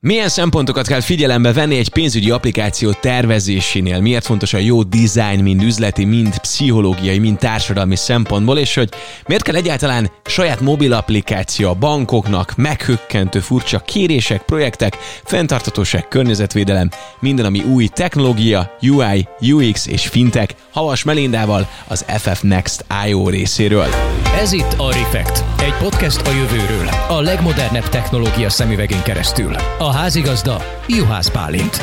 Milyen szempontokat kell figyelembe venni egy pénzügyi applikáció tervezésénél? Miért fontos a jó design, mind üzleti, mind pszichológiai, mind társadalmi szempontból, és hogy miért kell egyáltalán saját mobil applikáció a bankoknak, meghökkentő furcsa kérések, projektek, fenntartatóság, környezetvédelem, minden, ami új technológia, UI, UX és fintech, Havas Melindával az FF Next IO részéről. Ez itt a Refekt, egy podcast a jövőről, a legmodernebb technológia szemüvegén keresztül. A a házigazda Juhász Pálint.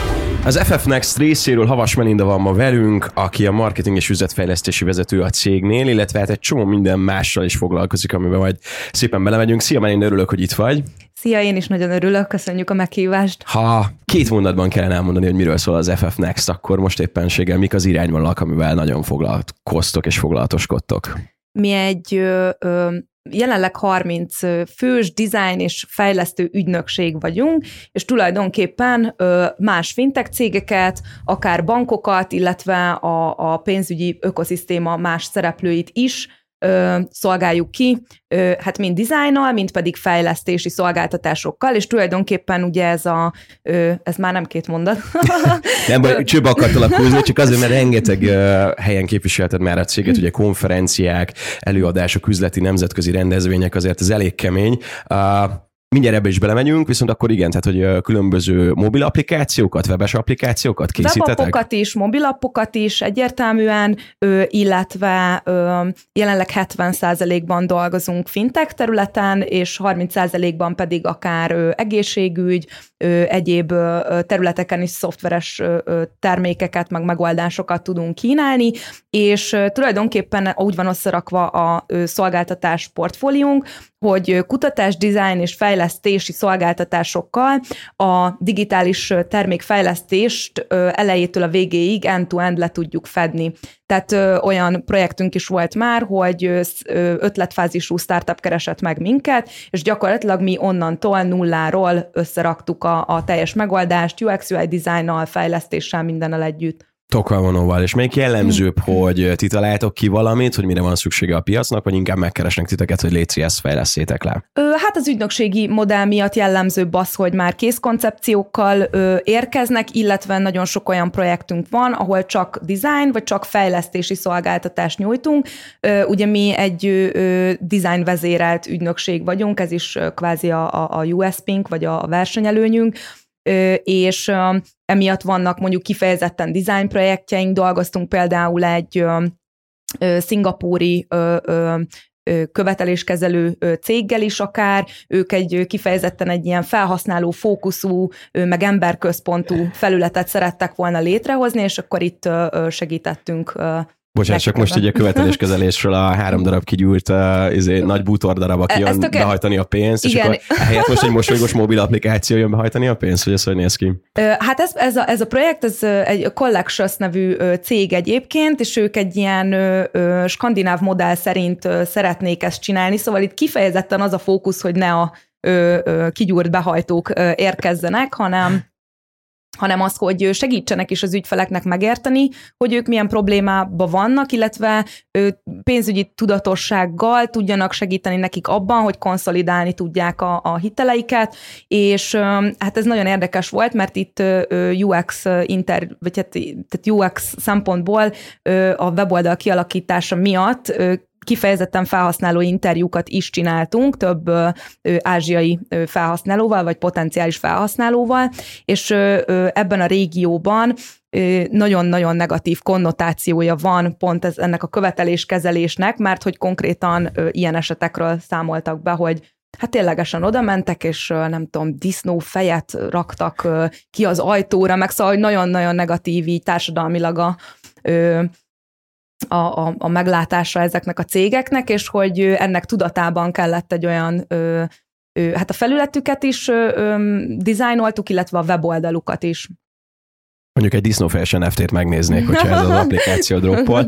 Az FF Next részéről Havas Melinda van ma velünk, aki a marketing és üzletfejlesztési vezető a cégnél, illetve hát egy csomó minden mással is foglalkozik, amiben majd szépen belemegyünk. Szia Melinda, örülök, hogy itt vagy. Szia, én is nagyon örülök, köszönjük a meghívást. Ha két mondatban kellene elmondani, hogy miről szól az FF Next, akkor most éppenséggel mik az irányvonalak, amivel nagyon foglalkoztok és foglalatoskodtok? Mi egy ö, ö, jelenleg 30 fős design és fejlesztő ügynökség vagyunk, és tulajdonképpen más fintech cégeket, akár bankokat, illetve a, a pénzügyi ökoszisztéma más szereplőit is ö, szolgáljuk ki, ö, hát mind dizájnnal, mind pedig fejlesztési szolgáltatásokkal, és tulajdonképpen ugye ez a, ö, ez már nem két mondat. nem baj, csőbe akartalak húzni, csak azért, mert rengeteg ö, helyen képviselted már a céget, ugye konferenciák, előadások, üzleti, nemzetközi rendezvények, azért ez elég kemény. Uh, Mindjárt ebbe is belemegyünk, viszont akkor igen, tehát hogy különböző mobil applikációkat, webes applikációkat készítetek? Webapokat is, mobilapokat is egyértelműen, illetve jelenleg 70%-ban dolgozunk fintech területen, és 30%-ban pedig akár egészségügy, egyéb területeken is szoftveres termékeket, meg megoldásokat tudunk kínálni, és tulajdonképpen úgy van összerakva a szolgáltatás portfóliónk, hogy kutatás, design és fejlesztési szolgáltatásokkal a digitális termékfejlesztést elejétől a végéig end-to-end le tudjuk fedni. Tehát ö, olyan projektünk is volt már, hogy ötletfázisú startup keresett meg minket, és gyakorlatilag mi onnantól nulláról összeraktuk a, a teljes megoldást, UX-UI dizájnnal, fejlesztéssel, mindennel együtt. Tokvalvonóval, és még jellemzőbb, hogy ti találtok ki valamit, hogy mire van szüksége a piacnak, vagy inkább megkeresnek titeket, hogy létszi ezt fejleszétek le? Ö, hát az ügynökségi modell miatt jellemzőbb az, hogy már kész koncepciókkal ö, érkeznek, illetve nagyon sok olyan projektünk van, ahol csak design, vagy csak fejlesztési szolgáltatást nyújtunk. Ö, ugye mi egy ö, design vezérelt ügynökség vagyunk, ez is kvázi a, a, a USP-nk, vagy a versenyelőnyünk, és emiatt vannak mondjuk kifejezetten design projektjeink, dolgoztunk például egy szingapúri követeléskezelő céggel is akár, ők egy kifejezetten egy ilyen felhasználó fókuszú, meg emberközpontú felületet szerettek volna létrehozni, és akkor itt segítettünk Bocsánat, csak most ugye a követeléskezelésről a három darab kigyúrt uh, izé, nagy bútor darab, aki jön töké... behajtani a pénzt, Igen. és akkor helyett most egy mosolygós mobil applikáció jön behajtani a pénzt, hogy ez hogy néz ki? Hát ez, ez, a, ez a projekt, ez egy Collections nevű cég egyébként, és ők egy ilyen skandináv modell szerint szeretnék ezt csinálni, szóval itt kifejezetten az a fókusz, hogy ne a kigyúrt behajtók érkezzenek, hanem hanem az, hogy segítsenek is az ügyfeleknek megérteni, hogy ők milyen problémában vannak, illetve pénzügyi tudatossággal tudjanak segíteni nekik abban, hogy konszolidálni tudják a, a hiteleiket, és hát ez nagyon érdekes volt, mert itt UX inter, vagy hát, tehát UX szempontból a weboldal kialakítása miatt kifejezetten felhasználó interjúkat is csináltunk több ö, ázsiai felhasználóval, vagy potenciális felhasználóval, és ö, ebben a régióban nagyon-nagyon negatív konnotációja van pont ez, ennek a követeléskezelésnek, mert hogy konkrétan ö, ilyen esetekről számoltak be, hogy Hát ténylegesen oda mentek, és nem tudom, disznó fejet raktak ki az ajtóra, meg szóval, nagyon-nagyon negatív így társadalmilag a, a, a, a meglátása ezeknek a cégeknek, és hogy ennek tudatában kellett egy olyan, ö, hát a felületüket is ö, ö, dizájnoltuk, illetve a weboldalukat is. Mondjuk egy disznófejes NFT-t megnéznék, hogyha ez az applikáció droppol.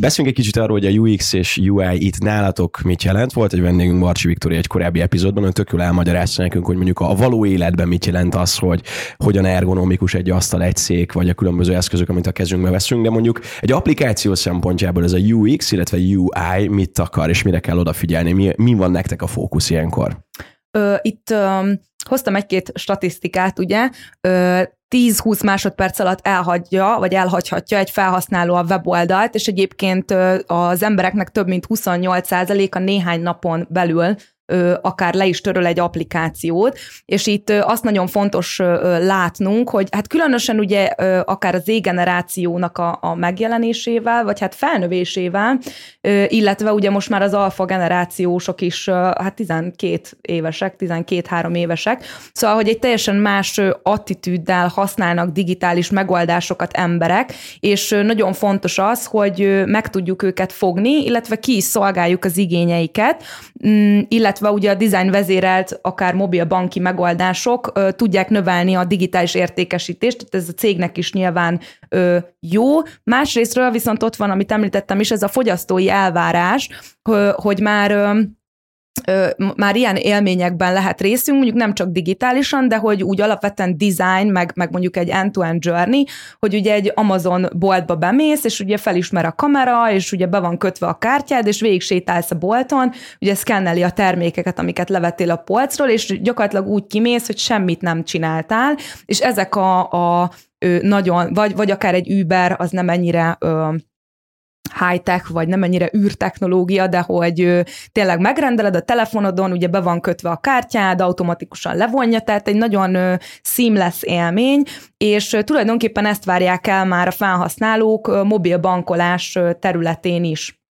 Beszéljünk egy kicsit arról, hogy a UX és UI itt nálatok mit jelent. Volt egy vendégünk, Marcsi Viktória egy korábbi epizódban, ön tök jól elmagyarázta nekünk, hogy mondjuk a való életben mit jelent az, hogy hogyan ergonomikus egy asztal, egy szék, vagy a különböző eszközök, amit a kezünkbe veszünk, de mondjuk egy applikáció szempontjából ez a UX, illetve UI mit akar, és mire kell odafigyelni, mi, mi van nektek a fókusz ilyenkor? Itt hoztam egy-két statisztikát, ugye, 10-20 másodperc alatt elhagyja, vagy elhagyhatja egy felhasználó a weboldalt, és egyébként az embereknek több mint 28%-a néhány napon belül akár le is töröl egy applikációt, és itt azt nagyon fontos látnunk, hogy hát különösen ugye akár az Z-generációnak a, a megjelenésével, vagy hát felnövésével, illetve ugye most már az alfa generációsok is hát 12 évesek, 12-3 évesek, szóval, hogy egy teljesen más attitűddel használnak digitális megoldásokat emberek, és nagyon fontos az, hogy meg tudjuk őket fogni, illetve ki is szolgáljuk az igényeiket, mm, illetve illetve ugye a design vezérelt akár mobil banki megoldások ö, tudják növelni a digitális értékesítést, tehát ez a cégnek is nyilván ö, jó. Másrésztről viszont ott van, amit említettem is, ez a fogyasztói elvárás, hogy már ö, már ilyen élményekben lehet részünk, mondjuk nem csak digitálisan, de hogy úgy alapvetően design, meg, meg mondjuk egy end-to-end journey, hogy ugye egy Amazon boltba bemész, és ugye felismer a kamera, és ugye be van kötve a kártyád, és végig sétálsz a bolton, ugye szkenneli a termékeket, amiket levettél a polcról, és gyakorlatilag úgy kimész, hogy semmit nem csináltál, és ezek a, a nagyon, vagy, vagy akár egy Uber, az nem ennyire high-tech, vagy nem ennyire űrtechnológia, de hogy tényleg megrendeled a telefonodon, ugye be van kötve a kártyád, automatikusan levonja, tehát egy nagyon seamless élmény, és tulajdonképpen ezt várják el már a felhasználók mobil bankolás területén is.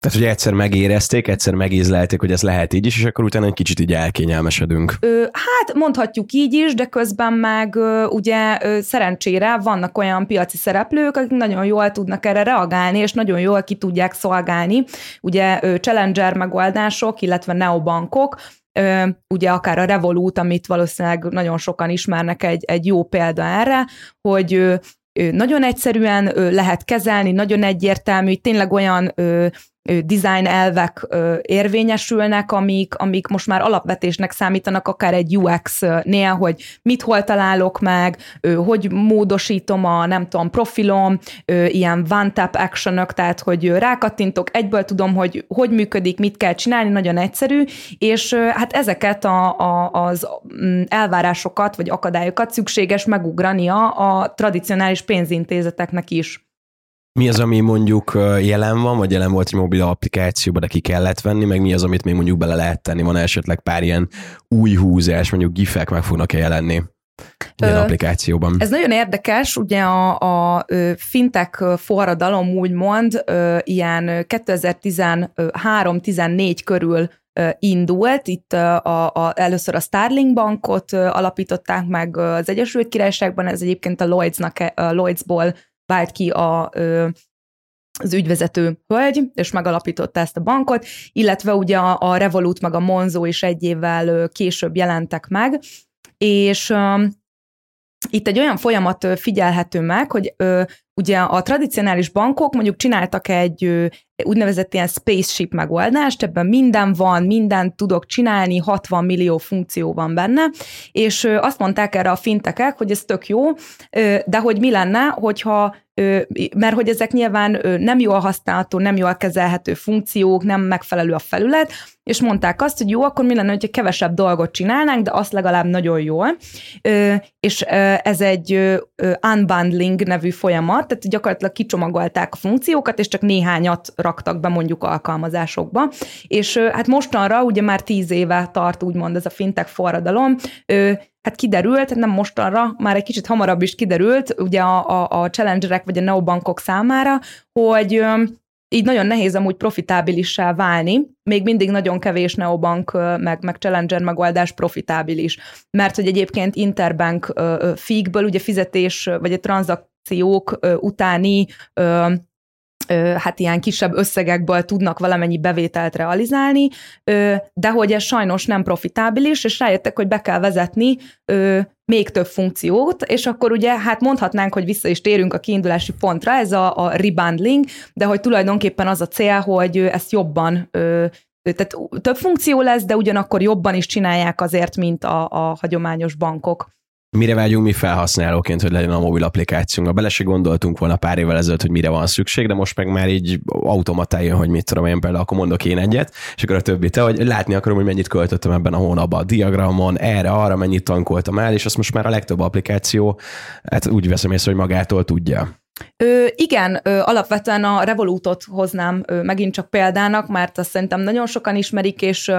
Tehát, hogy egyszer megérezték, egyszer megízlelték, hogy ez lehet így is, és akkor utána egy kicsit így elkényelmesedünk. Ö, hát mondhatjuk így is, de közben meg ö, ugye ö, szerencsére vannak olyan piaci szereplők, akik nagyon jól tudnak erre reagálni, és nagyon jól ki tudják szolgálni. Ugye ö, challenger megoldások, illetve neobankok, Ö, ugye akár a Revolut, amit valószínűleg nagyon sokan ismernek, egy, egy jó példa erre, hogy ö, nagyon egyszerűen lehet kezelni, nagyon egyértelmű, tényleg olyan design elvek érvényesülnek, amik, amik most már alapvetésnek számítanak akár egy UX-nél, hogy mit hol találok meg, hogy módosítom a, nem tudom, profilom, ilyen one-tap actionok, tehát hogy rákattintok, egyből tudom, hogy hogy működik, mit kell csinálni, nagyon egyszerű, és hát ezeket a, a, az mm, elvárásokat vagy akadályokat szükséges megugrania a tradicionális pénzintézeteknek is. Mi az, ami mondjuk jelen van, vagy jelen volt egy mobil applikációban, de ki kellett venni, meg mi az, amit még mondjuk bele lehet tenni? Van esetleg pár ilyen új húzás, mondjuk gifek meg fognak-e jelenni? ilyen Ö, applikációban. Ez nagyon érdekes, ugye a, a fintech forradalom úgymond ilyen 2013-14 körül indult. Itt a, a, először a Starling bankot alapították meg az Egyesült Királyságban, ez egyébként a Lloydsnak, a Lloydsból vált ki a, az ügyvezető hölgy, és megalapította ezt a bankot, illetve ugye a, Revolut meg a Monzo is egy évvel később jelentek meg, és itt egy olyan folyamat figyelhető meg, hogy ugye a tradicionális bankok mondjuk csináltak egy úgynevezett ilyen spaceship megoldást, ebben minden van, mindent tudok csinálni, 60 millió funkció van benne, és azt mondták erre a fintekek, hogy ez tök jó, de hogy mi lenne, hogyha mert hogy ezek nyilván nem jól használható, nem jól kezelhető funkciók, nem megfelelő a felület, és mondták azt, hogy jó, akkor mi lenne, hogyha kevesebb dolgot csinálnánk, de azt legalább nagyon jól. És ez egy unbundling nevű folyamat, tehát gyakorlatilag kicsomagolták a funkciókat, és csak néhányat raktak be mondjuk alkalmazásokba. És hát mostanra ugye már tíz éve tart úgymond ez a fintech forradalom, hát kiderült, nem mostanra, már egy kicsit hamarabb is kiderült, ugye a, a, a challengerek vagy a neobankok számára, hogy így nagyon nehéz amúgy profitábilissá válni, még mindig nagyon kevés neobank meg, meg challenger megoldás profitábilis, mert hogy egyébként interbank feekből ugye fizetés vagy a tranzakciók utáni hát ilyen kisebb összegekből tudnak valamennyi bevételt realizálni, de hogy ez sajnos nem profitábilis, és rájöttek, hogy be kell vezetni még több funkciót, és akkor ugye hát mondhatnánk, hogy vissza is térünk a kiindulási pontra, ez a, a rebundling, de hogy tulajdonképpen az a cél, hogy ezt jobban tehát több funkció lesz, de ugyanakkor jobban is csinálják azért, mint a, a hagyományos bankok. Mire vágyunk mi felhasználóként, hogy legyen a mobil applikációnk? Bele se gondoltunk volna pár évvel ezelőtt, hogy mire van szükség, de most meg már így automatá jön, hogy mit tudom én például, akkor mondok én egyet, és akkor a többi te, hogy látni akarom, hogy mennyit költöttem ebben a hónapban a diagramon, erre, arra mennyit tankoltam el, és azt most már a legtöbb applikáció, hát úgy veszem észre, hogy magától tudja. Ö, igen, ö, alapvetően a Revolutot hoznám ö, megint csak példának, mert azt szerintem nagyon sokan ismerik, és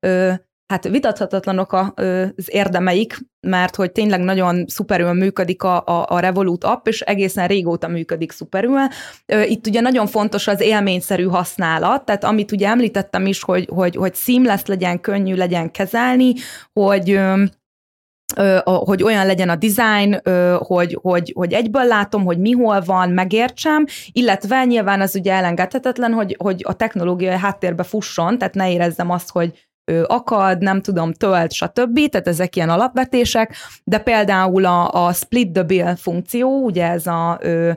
ö, hát vitathatatlanok az érdemeik, mert hogy tényleg nagyon szuperül működik a, a, a Revolut app, és egészen régóta működik szuperül. Itt ugye nagyon fontos az élményszerű használat, tehát amit ugye említettem is, hogy, hogy, hogy seamless legyen, könnyű legyen kezelni, hogy hogy olyan legyen a design, hogy, hogy, hogy egyből látom, hogy mi hol van, megértsem, illetve nyilván az ugye elengedhetetlen, hogy, hogy a technológiai háttérbe fusson, tehát ne érezzem azt, hogy akad, nem tudom, tölt, stb. Tehát ezek ilyen alapvetések, de például a, a split the bill funkció, ugye ez a ö,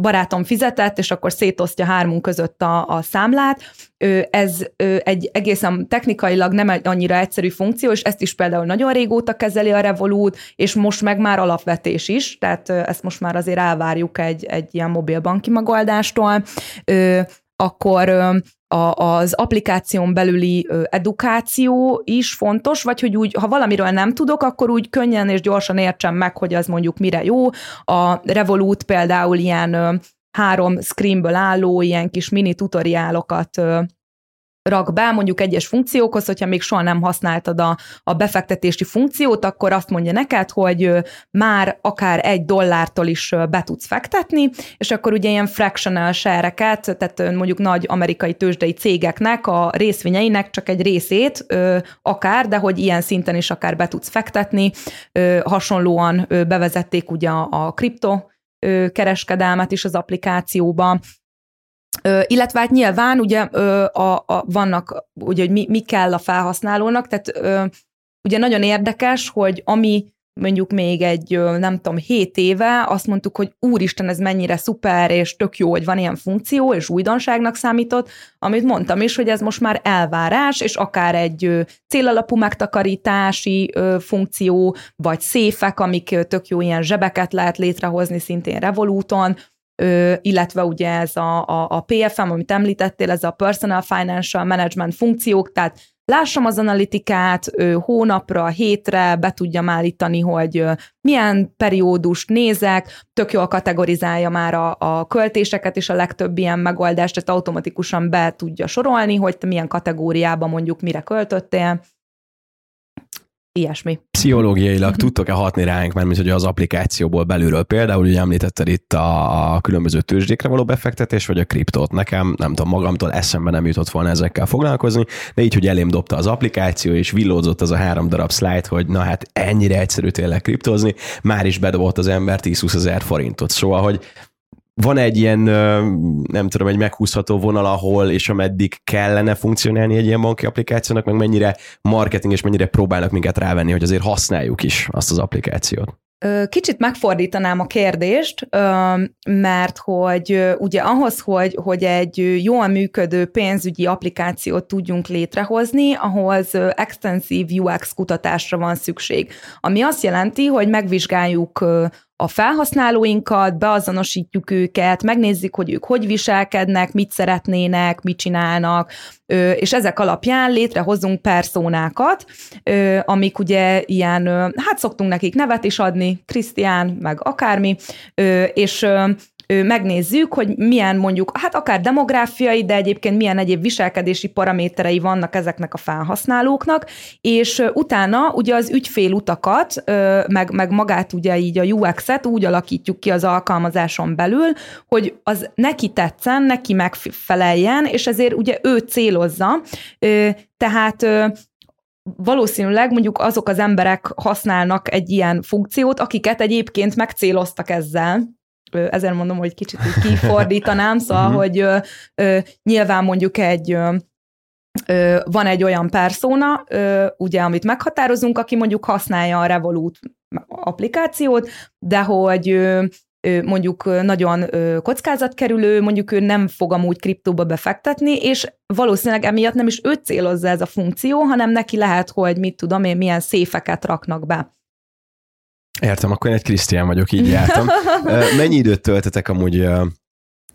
barátom fizetett, és akkor szétosztja hármunk között a, a számlát, ö, ez ö, egy egészen technikailag nem egy annyira egyszerű funkció, és ezt is például nagyon régóta kezeli a Revolut, és most meg már alapvetés is, tehát ö, ezt most már azért elvárjuk egy, egy ilyen mobilbanki megoldástól. Ö, akkor a, az applikáción belüli edukáció is fontos, vagy hogy úgy, ha valamiről nem tudok, akkor úgy könnyen és gyorsan értsem meg, hogy az mondjuk mire jó. A Revolut például ilyen három screenből álló ilyen kis mini tutoriálokat rak be mondjuk egyes funkciókhoz, hogyha még soha nem használtad a, a befektetési funkciót, akkor azt mondja neked, hogy már akár egy dollártól is be tudsz fektetni, és akkor ugye ilyen fractional share-eket, tehát mondjuk nagy amerikai tőzsdei cégeknek a részvényeinek csak egy részét akár, de hogy ilyen szinten is akár be tudsz fektetni. Hasonlóan bevezették ugye a, kripto kereskedelmet is az applikációba, Illetve hát nyilván ugye ö, a, a, vannak, ugye, hogy mi, mi kell a felhasználónak, tehát ö, ugye nagyon érdekes, hogy ami mondjuk még egy, nem tudom, hét éve azt mondtuk, hogy úristen, ez mennyire szuper, és tök jó, hogy van ilyen funkció, és újdonságnak számított, amit mondtam is, hogy ez most már elvárás, és akár egy célalapú megtakarítási funkció, vagy széfek, amik tök jó ilyen zsebeket lehet létrehozni szintén Revoluton, illetve ugye ez a, a, a PFM, amit említettél, ez a Personal Financial Management funkciók, tehát lássam az analitikát hónapra, hétre, be tudjam állítani, hogy milyen periódust nézek, tök jól kategorizálja már a, a költéseket, és a legtöbb ilyen megoldást, tehát automatikusan be tudja sorolni, hogy te milyen kategóriában mondjuk mire költöttél, ilyesmi. Pszichológiailag tudtok-e hatni ránk, mert hogy az applikációból belülről például, ugye említetted itt a, a különböző tőzsdékre való befektetés, vagy a kriptót. Nekem, nem tudom, magamtól eszembe nem jutott volna ezekkel foglalkozni, de így, hogy elém dobta az applikáció, és villódzott az a három darab slide, hogy na hát ennyire egyszerű tényleg kriptózni, már is bedobott az ember 10-20 ezer forintot. Szóval, hogy van egy ilyen, nem tudom, egy meghúzható vonal, ahol és ameddig kellene funkcionálni egy ilyen banki applikációnak, meg mennyire marketing és mennyire próbálnak minket rávenni, hogy azért használjuk is azt az applikációt. Kicsit megfordítanám a kérdést, mert hogy ugye ahhoz, hogy, hogy egy jól működő pénzügyi applikációt tudjunk létrehozni, ahhoz extenzív UX kutatásra van szükség. Ami azt jelenti, hogy megvizsgáljuk a felhasználóinkat, beazonosítjuk őket, megnézzük, hogy ők hogy viselkednek, mit szeretnének, mit csinálnak, és ezek alapján létrehozunk perszónákat, amik ugye ilyen, hát szoktunk nekik nevet is adni, Krisztián, meg akármi, és megnézzük, hogy milyen mondjuk, hát akár demográfiai, de egyébként milyen egyéb viselkedési paraméterei vannak ezeknek a felhasználóknak, és utána ugye az ügyfélutakat, meg, meg magát ugye így a UX-et úgy alakítjuk ki az alkalmazáson belül, hogy az neki tetszen, neki megfeleljen, és ezért ugye ő célozza, tehát valószínűleg mondjuk azok az emberek használnak egy ilyen funkciót, akiket egyébként megcéloztak ezzel, ezért mondom, hogy kicsit így kifordítanám, szóval, mhm. hogy ö, ö, nyilván mondjuk egy ö, van egy olyan persona, ugye, amit meghatározunk, aki mondjuk használja a Revolut applikációt, de hogy mondjuk nagyon kockázatkerülő, mondjuk ő nem fog amúgy kriptóba befektetni, és valószínűleg emiatt nem is ő célozza ez a funkció, hanem neki lehet, hogy mit tudom én, milyen széfeket raknak be Értem, akkor én egy Krisztián vagyok, így jártam. Mennyi időt töltetek amúgy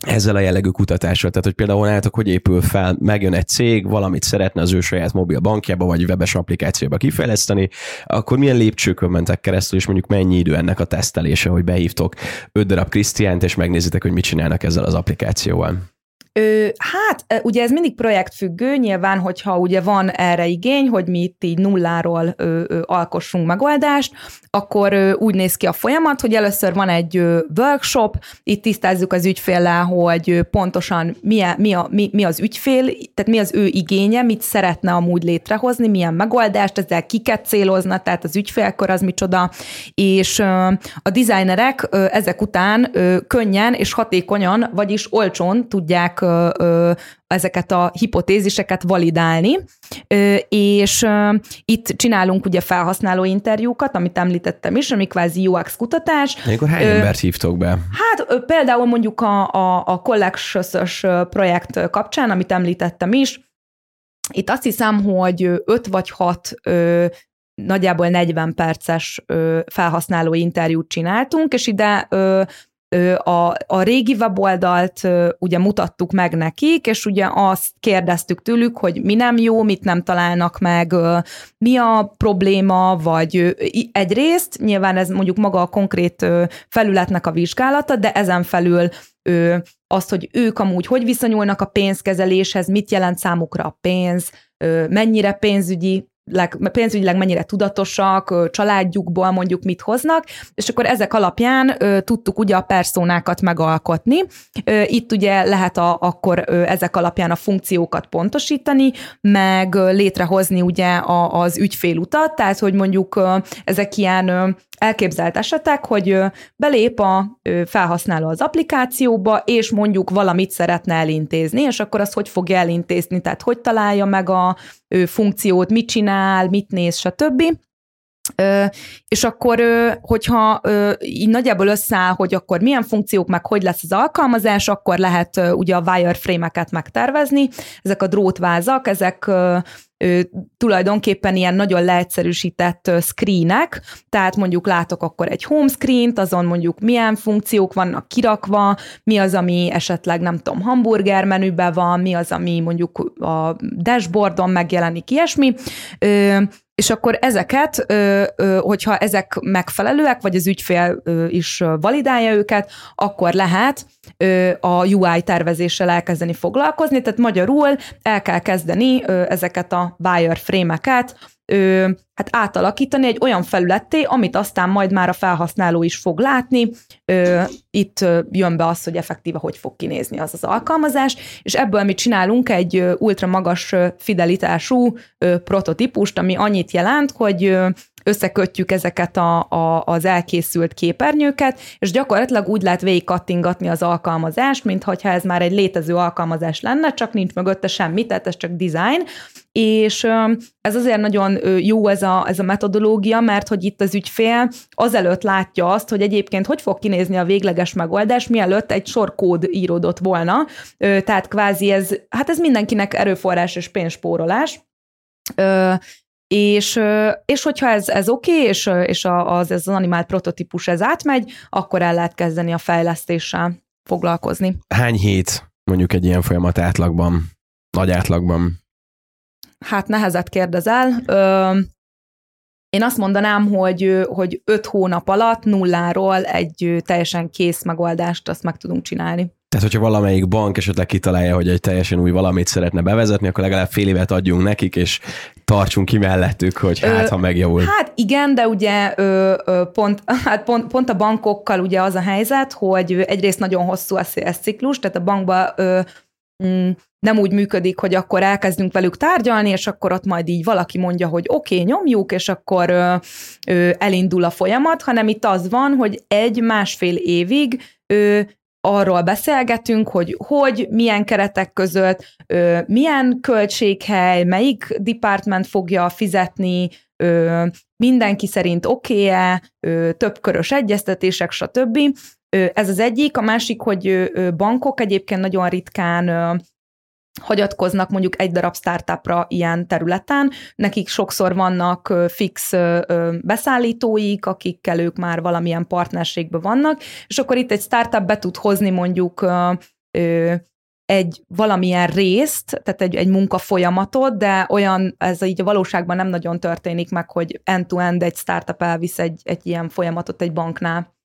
ezzel a jellegű kutatással. Tehát, hogy például nálatok hogy épül fel, megjön egy cég, valamit szeretne az ő saját mobil bankjába, vagy webes applikációba kifejleszteni, akkor milyen lépcsőkön mentek keresztül, és mondjuk mennyi idő ennek a tesztelése, hogy behívtok öt darab Krisztiánt, és megnézitek, hogy mit csinálnak ezzel az applikációval. Ö, hát ugye ez mindig projektfüggő, nyilván, hogyha ugye van erre igény, hogy mi itt így nulláról ö, ö, alkossunk megoldást, akkor ö, úgy néz ki a folyamat, hogy először van egy ö, workshop, itt tisztázzuk az ügyféllel, hogy ö, pontosan mi, a, mi, a, mi, mi az ügyfél, tehát mi az ő igénye, mit szeretne amúgy létrehozni, milyen megoldást, ezzel kiket célozna, tehát az ügyfélkor az micsoda, és ö, a designerek ö, ezek után ö, könnyen és hatékonyan, vagyis olcsón tudják ö, ezeket a hipotéziseket validálni, és itt csinálunk ugye felhasználó interjúkat, amit említettem is, ami kvázi UX kutatás. Akkor hány embert hívtok be? Hát például mondjuk a, a, a Collections projekt kapcsán, amit említettem is, itt azt hiszem, hogy öt vagy hat nagyjából 40 perces felhasználó interjút csináltunk, és ide a, a régi weboldalt ugye mutattuk meg nekik, és ugye azt kérdeztük tőlük, hogy mi nem jó, mit nem találnak meg, mi a probléma, vagy egyrészt, nyilván ez mondjuk maga a konkrét felületnek a vizsgálata, de ezen felül azt, hogy ők amúgy hogy viszonyulnak a pénzkezeléshez, mit jelent számukra a pénz, mennyire pénzügyi pénzügyileg mennyire tudatosak, családjukból mondjuk mit hoznak, és akkor ezek alapján tudtuk ugye a perszónákat megalkotni. Itt ugye lehet a, akkor ezek alapján a funkciókat pontosítani, meg létrehozni ugye a, az ügyfélutat, tehát hogy mondjuk ezek ilyen elképzelt esetek, hogy belép a felhasználó az applikációba, és mondjuk valamit szeretne elintézni, és akkor azt hogy fogja elintézni, tehát hogy találja meg a funkciót, mit csinál, mit néz, stb. Ö, és akkor, ö, hogyha ö, így nagyjából összeáll, hogy akkor milyen funkciók, meg hogy lesz az alkalmazás, akkor lehet ö, ugye a wireframe-eket megtervezni. Ezek a drótvázak, ezek ö, tulajdonképpen ilyen nagyon leegyszerűsített screenek, tehát mondjuk látok akkor egy home screen-t, azon mondjuk milyen funkciók vannak kirakva, mi az, ami esetleg nem tudom, hamburger menüben van, mi az, ami mondjuk a dashboardon megjelenik, ilyesmi. És akkor ezeket, hogyha ezek megfelelőek, vagy az ügyfél is validálja őket, akkor lehet a UI tervezéssel elkezdeni foglalkozni, tehát magyarul el kell kezdeni ezeket a wireframe-eket ö, hát átalakítani egy olyan felületté, amit aztán majd már a felhasználó is fog látni. Ö, itt jön be az, hogy effektíve hogy fog kinézni az az alkalmazás, és ebből mi csinálunk egy ultra magas fidelitású ö, prototípust, ami annyit jelent, hogy összekötjük ezeket a, a, az elkészült képernyőket, és gyakorlatilag úgy lehet végig kattingatni az alkalmazást, mintha ez már egy létező alkalmazás lenne, csak nincs mögötte semmi, tehát ez csak design, és ez azért nagyon jó ez a, ez a metodológia, mert hogy itt az ügyfél azelőtt látja azt, hogy egyébként hogy fog kinézni a végleges megoldás, mielőtt egy sor kód íródott volna, tehát kvázi ez, hát ez mindenkinek erőforrás és pénzspórolás, és, és hogyha ez, ez oké, okay, és, és az, ez az animált prototípus ez átmegy, akkor el lehet kezdeni a fejlesztéssel foglalkozni. Hány hét mondjuk egy ilyen folyamat átlagban, nagy átlagban? Hát nehezet kérdezel. Ö, én azt mondanám, hogy, hogy öt hónap alatt nulláról egy teljesen kész megoldást azt meg tudunk csinálni. Tehát, hogyha valamelyik bank esetleg kitalálja, hogy egy teljesen új valamit szeretne bevezetni, akkor legalább fél évet adjunk nekik, és tartsunk ki mellettük, hogy hát, ha megjavul. Hát igen, de ugye ö, ö, pont, hát pont, pont a bankokkal ugye az a helyzet, hogy egyrészt nagyon hosszú a ciklus, tehát a bankba ö, mm, nem úgy működik, hogy akkor elkezdünk velük tárgyalni, és akkor ott majd így valaki mondja, hogy oké, okay, nyomjuk, és akkor ö, ö, elindul a folyamat, hanem itt az van, hogy egy-másfél évig ö, arról beszélgetünk, hogy hogy, milyen keretek között, milyen költséghely, melyik department fogja fizetni, mindenki szerint oké-e, több körös egyeztetések, stb. Ö, ez az egyik. A másik, hogy bankok egyébként nagyon ritkán hagyatkoznak mondjuk egy darab startupra ilyen területen, nekik sokszor vannak fix beszállítóik, akikkel ők már valamilyen partnerségben vannak, és akkor itt egy startup be tud hozni mondjuk egy valamilyen részt, tehát egy, egy munkafolyamatot, de olyan, ez így a valóságban nem nagyon történik meg, hogy end-to-end egy startup elvisz egy, egy ilyen folyamatot egy banknál.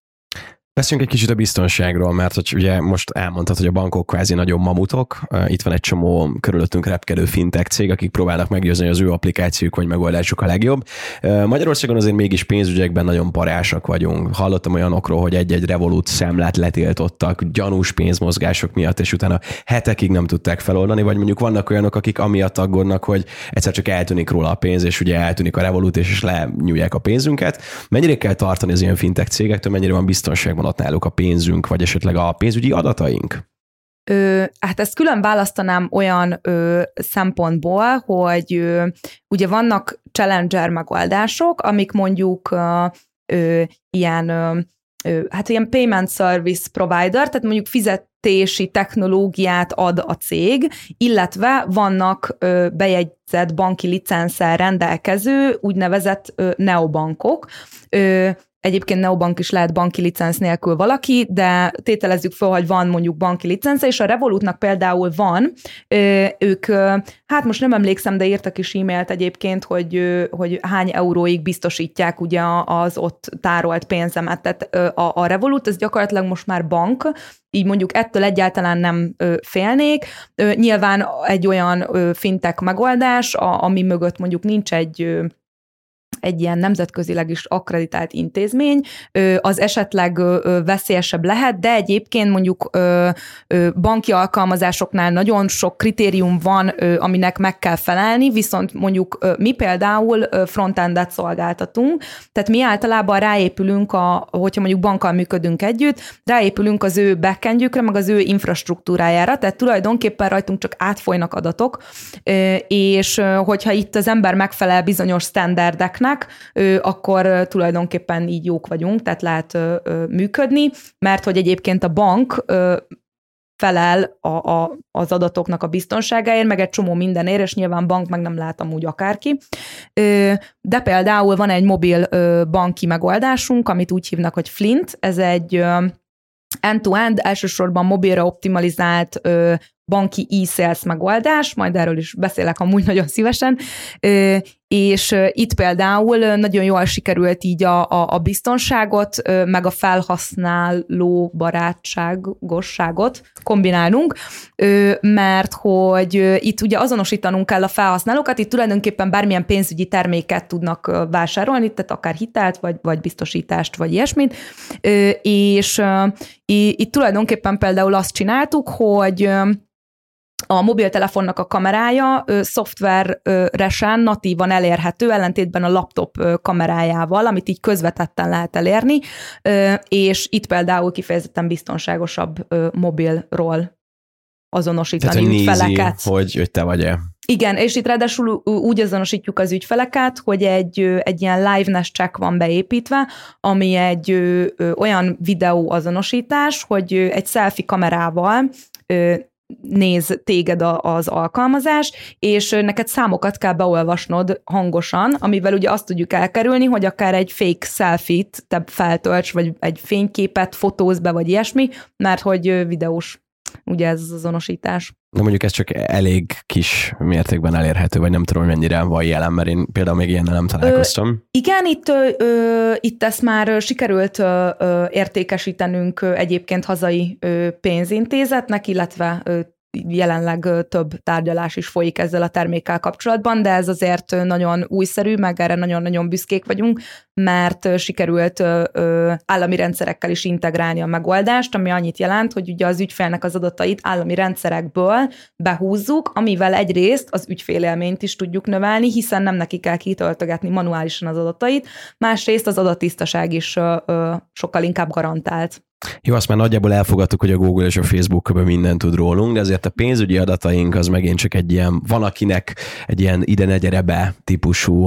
Beszéljünk egy kicsit a biztonságról, mert hogy ugye most elmondtad, hogy a bankok kvázi nagyon mamutok. Itt van egy csomó körülöttünk repkedő fintech cég, akik próbálnak meggyőzni, hogy az ő applikációk vagy megoldásuk a legjobb. Magyarországon azért mégis pénzügyekben nagyon parásak vagyunk. Hallottam olyanokról, hogy egy-egy revolút szemlet letiltottak gyanús pénzmozgások miatt, és utána hetekig nem tudták feloldani, vagy mondjuk vannak olyanok, akik amiatt aggódnak, hogy egyszer csak eltűnik róla a pénz, és ugye eltűnik a revolút, és lenyúlják a pénzünket. Mennyire kell tartani az ilyen fintech cégektől, mennyire van biztonság ott náluk a pénzünk, vagy esetleg a pénzügyi adataink? Ö, hát ezt külön választanám olyan ö, szempontból, hogy ö, ugye vannak challenger megoldások, amik mondjuk ö, ö, ilyen ö, hát ilyen payment service provider, tehát mondjuk fizetési technológiát ad a cég, illetve vannak bejegyzett banki licenszel rendelkező úgynevezett neobankok. Egyébként Neobank is lehet banki licenc nélkül valaki, de tételezzük fel, hogy van mondjuk banki licence, és a Revolutnak például van, ők, hát most nem emlékszem, de írtak is e-mailt egyébként, hogy, hogy hány euróig biztosítják ugye az ott tárolt pénzemet. Tehát a, a Revolut, ez gyakorlatilag most már bank, így mondjuk ettől egyáltalán nem félnék. Nyilván egy olyan fintek megoldás, ami mögött mondjuk nincs egy egy ilyen nemzetközileg is akkreditált intézmény, az esetleg veszélyesebb lehet, de egyébként mondjuk banki alkalmazásoknál nagyon sok kritérium van, aminek meg kell felelni, viszont mondjuk mi például frontendet szolgáltatunk, tehát mi általában ráépülünk, a, hogyha mondjuk bankkal működünk együtt, ráépülünk az ő backendjükre, meg az ő infrastruktúrájára, tehát tulajdonképpen rajtunk csak átfolynak adatok, és hogyha itt az ember megfelel bizonyos standardeknek, problémák, akkor tulajdonképpen így jók vagyunk, tehát lehet működni, mert hogy egyébként a bank felel a, a, az adatoknak a biztonságáért, meg egy csomó mindenért, és nyilván bank meg nem lát amúgy akárki. De például van egy mobil banki megoldásunk, amit úgy hívnak, hogy Flint, ez egy end-to-end, elsősorban mobilra optimalizált banki e-sales megoldás, majd erről is beszélek amúgy nagyon szívesen, és itt például nagyon jól sikerült így a, a, a biztonságot, meg a felhasználó barátságosságot kombinálnunk, mert hogy itt ugye azonosítanunk kell a felhasználókat, itt tulajdonképpen bármilyen pénzügyi terméket tudnak vásárolni, tehát akár hitelt, vagy, vagy biztosítást, vagy ilyesmit, és itt tulajdonképpen például azt csináltuk, hogy a mobiltelefonnak a kamerája ö, szoftveresen natívan elérhető, ellentétben a laptop kamerájával, amit így közvetetten lehet elérni, ö, és itt például kifejezetten biztonságosabb ö, mobilról azonosítani Tehát, ügyfeleket. Nézi, hogy, hogy te vagy-e. Igen, és itt ráadásul úgy azonosítjuk az ügyfeleket, hogy egy, egy ilyen liveness check van beépítve, ami egy ö, olyan videó azonosítás, hogy egy selfie kamerával ö, néz téged az alkalmazás, és neked számokat kell beolvasnod hangosan, amivel ugye azt tudjuk elkerülni, hogy akár egy fake selfie-t te feltölts, vagy egy fényképet fotóz be, vagy ilyesmi, mert hogy videós ugye ez az azonosítás. De mondjuk ez csak elég kis mértékben elérhető, vagy nem tudom, mennyire van jelen, mert én például még ilyennel nem találkoztam. Ö, igen, itt, ö, itt ezt már sikerült ö, értékesítenünk egyébként hazai ö, pénzintézetnek, illetve ö, jelenleg több tárgyalás is folyik ezzel a termékkel kapcsolatban, de ez azért nagyon újszerű, meg erre nagyon-nagyon büszkék vagyunk, mert sikerült állami rendszerekkel is integrálni a megoldást, ami annyit jelent, hogy ugye az ügyfélnek az adatait állami rendszerekből behúzzuk, amivel egyrészt az ügyfélélményt is tudjuk növelni, hiszen nem neki kell kitöltögetni manuálisan az adatait, másrészt az adattisztaság is sokkal inkább garantált. Jó, azt már nagyjából elfogadtuk, hogy a Google és a Facebook mindent tud rólunk, de azért a pénzügyi adataink az megint csak egy ilyen, van akinek egy ilyen ide ne gyere be típusú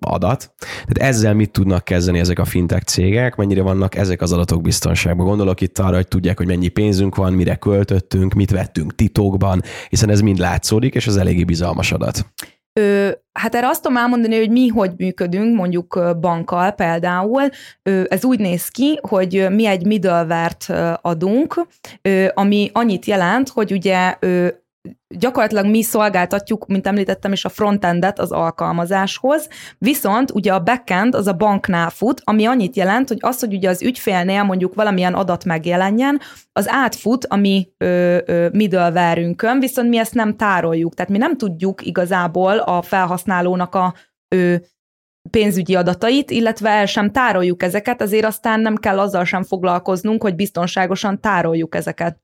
adat. Tehát ezzel mit tudnak kezdeni ezek a fintech cégek, mennyire vannak ezek az adatok biztonságban. Gondolok itt arra, hogy tudják, hogy mennyi pénzünk van, mire költöttünk, mit vettünk titokban, hiszen ez mind látszódik, és az eléggé bizalmas adat. Ö, hát erre azt tudom elmondani, hogy mi hogy működünk, mondjuk bankkal például. Ö, ez úgy néz ki, hogy mi egy middleware-t adunk, ö, ami annyit jelent, hogy ugye ö, gyakorlatilag mi szolgáltatjuk, mint említettem is, a frontendet az alkalmazáshoz, viszont ugye a backend az a banknál fut, ami annyit jelent, hogy az, hogy ugye az ügyfélnél mondjuk valamilyen adat megjelenjen, az átfut a mi ö, ö, viszont mi ezt nem tároljuk, tehát mi nem tudjuk igazából a felhasználónak a ö, pénzügyi adatait, illetve el sem tároljuk ezeket, azért aztán nem kell azzal sem foglalkoznunk, hogy biztonságosan tároljuk ezeket.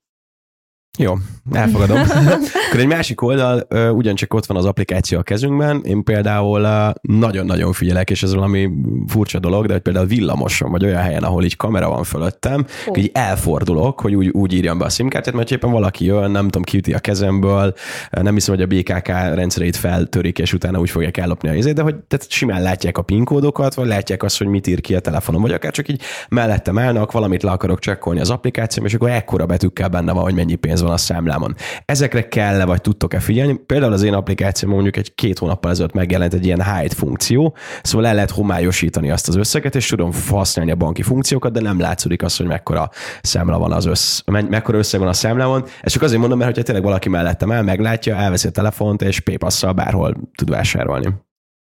Jó, elfogadom. Akkor egy másik oldal, ugyancsak ott van az applikáció a kezünkben. Én például nagyon-nagyon figyelek, és ez valami furcsa dolog, de hogy például villamoson, vagy olyan helyen, ahol így kamera van fölöttem, oh. így elfordulok, hogy úgy, úgy írjam be a simkártyát, mert éppen valaki jön, nem tudom, kiüti a kezemből, nem hiszem, hogy a BKK rendszerét feltörik, és utána úgy fogják ellopni a izét, de hogy tehát simán látják a PIN kódokat, vagy látják azt, hogy mit ír ki a telefonom, vagy akár csak így mellettem állnak, valamit le akarok csekkolni az applikációm, és akkor ekkora betűkkel benne van, hogy mennyi pénz van a számlámon. Ezekre kell-e, vagy tudtok-e figyelni? Például az én applikációm mondjuk egy két hónappal ezelőtt megjelent egy ilyen hide funkció, szóval el lehet homályosítani azt az összeget, és tudom használni a banki funkciókat, de nem látszódik az, hogy mekkora számla van az össz, mekkora összeg van a számlában. Ezt csak azért mondom, mert hogyha tényleg valaki mellettem el, meglátja, elveszi a telefont, és paypass bárhol tud vásárolni.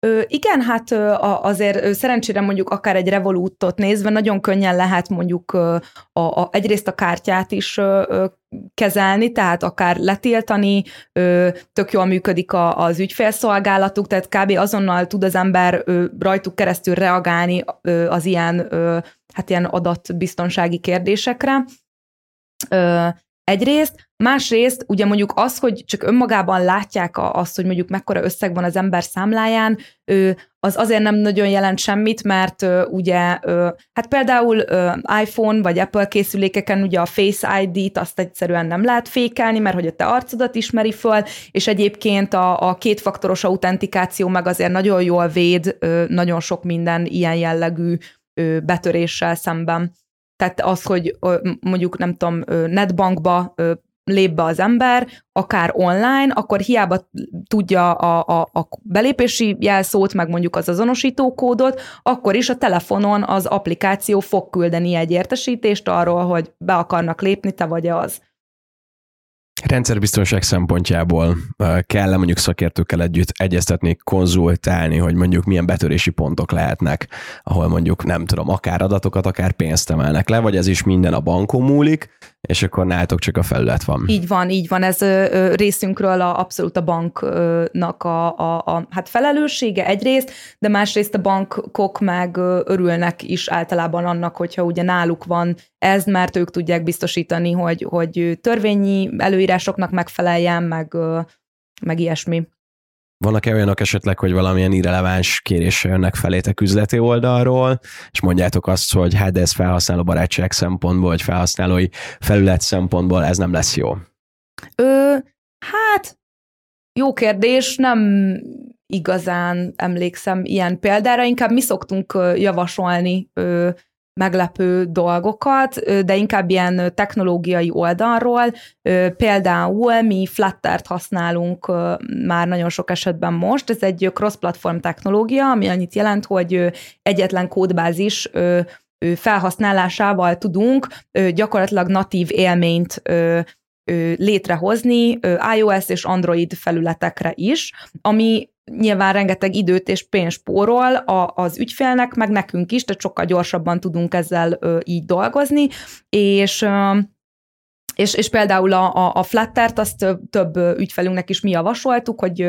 Ö, igen, hát azért szerencsére mondjuk akár egy revolútot nézve nagyon könnyen lehet mondjuk a, a, egyrészt a kártyát is kezelni, tehát akár letiltani, tök jól működik a, az ügyfélszolgálatuk, tehát kb. azonnal tud az ember rajtuk keresztül reagálni az ilyen, hát ilyen adatbiztonsági kérdésekre. Egyrészt, másrészt ugye mondjuk az, hogy csak önmagában látják azt, hogy mondjuk mekkora összeg van az ember számláján, az azért nem nagyon jelent semmit, mert ugye, hát például iPhone vagy Apple készülékeken ugye a Face ID-t azt egyszerűen nem lehet fékelni, mert hogy a te arcodat ismeri föl, és egyébként a, a kétfaktoros autentikáció meg azért nagyon jól véd nagyon sok minden ilyen jellegű betöréssel szemben. Tehát az, hogy mondjuk nem tudom, netbankba lép be az ember, akár online, akkor hiába tudja a, a, a belépési jelszót, meg mondjuk az azonosító kódot, akkor is a telefonon az applikáció fog küldeni egy értesítést arról, hogy be akarnak lépni, te vagy az. Rendszerbiztonság szempontjából kell mondjuk szakértőkkel együtt egyeztetni, konzultálni, hogy mondjuk milyen betörési pontok lehetnek, ahol mondjuk nem tudom, akár adatokat, akár pénzt emelnek le, vagy ez is minden a bankon múlik, és akkor nálatok csak a felület van. Így van, így van. Ez részünkről a, abszolút a banknak a, a, a hát felelőssége egyrészt, de másrészt a bankok meg örülnek is általában annak, hogyha ugye náluk van ez, mert ők tudják biztosítani, hogy, hogy törvényi előírásoknak megfeleljen, meg, meg ilyesmi. Vannak-e olyanok esetleg, hogy valamilyen irreleváns kéréssel jönnek felétek üzleti oldalról, és mondjátok azt, hogy hát ez felhasználó barátság szempontból, vagy felhasználói felület szempontból ez nem lesz jó? Ö, hát jó kérdés, nem igazán emlékszem ilyen példára, inkább mi szoktunk javasolni ö, meglepő dolgokat, de inkább ilyen technológiai oldalról. Például mi Flutter-t használunk már nagyon sok esetben most. Ez egy cross-platform technológia, ami annyit jelent, hogy egyetlen kódbázis felhasználásával tudunk gyakorlatilag natív élményt létrehozni iOS és Android felületekre is, ami nyilván rengeteg időt és pénzt spórol a, az ügyfélnek, meg nekünk is, tehát sokkal gyorsabban tudunk ezzel így dolgozni, és és, és például a, a, a Flutter-t azt több, több ügyfelünknek is mi javasoltuk, hogy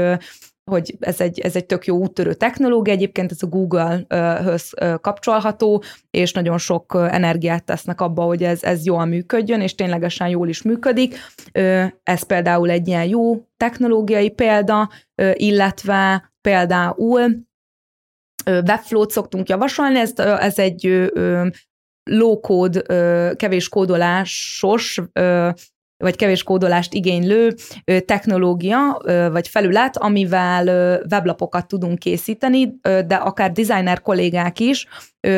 hogy ez egy, ez egy tök jó úttörő technológia, egyébként ez a Google-höz kapcsolható, és nagyon sok energiát tesznek abba, hogy ez, ez jól működjön, és ténylegesen jól is működik. Ez például egy ilyen jó technológiai példa, illetve például Webflow-t szoktunk javasolni, ez, ez egy low-code, kevés kódolásos vagy kevés kódolást igénylő technológia vagy felület, amivel weblapokat tudunk készíteni, de akár designer kollégák is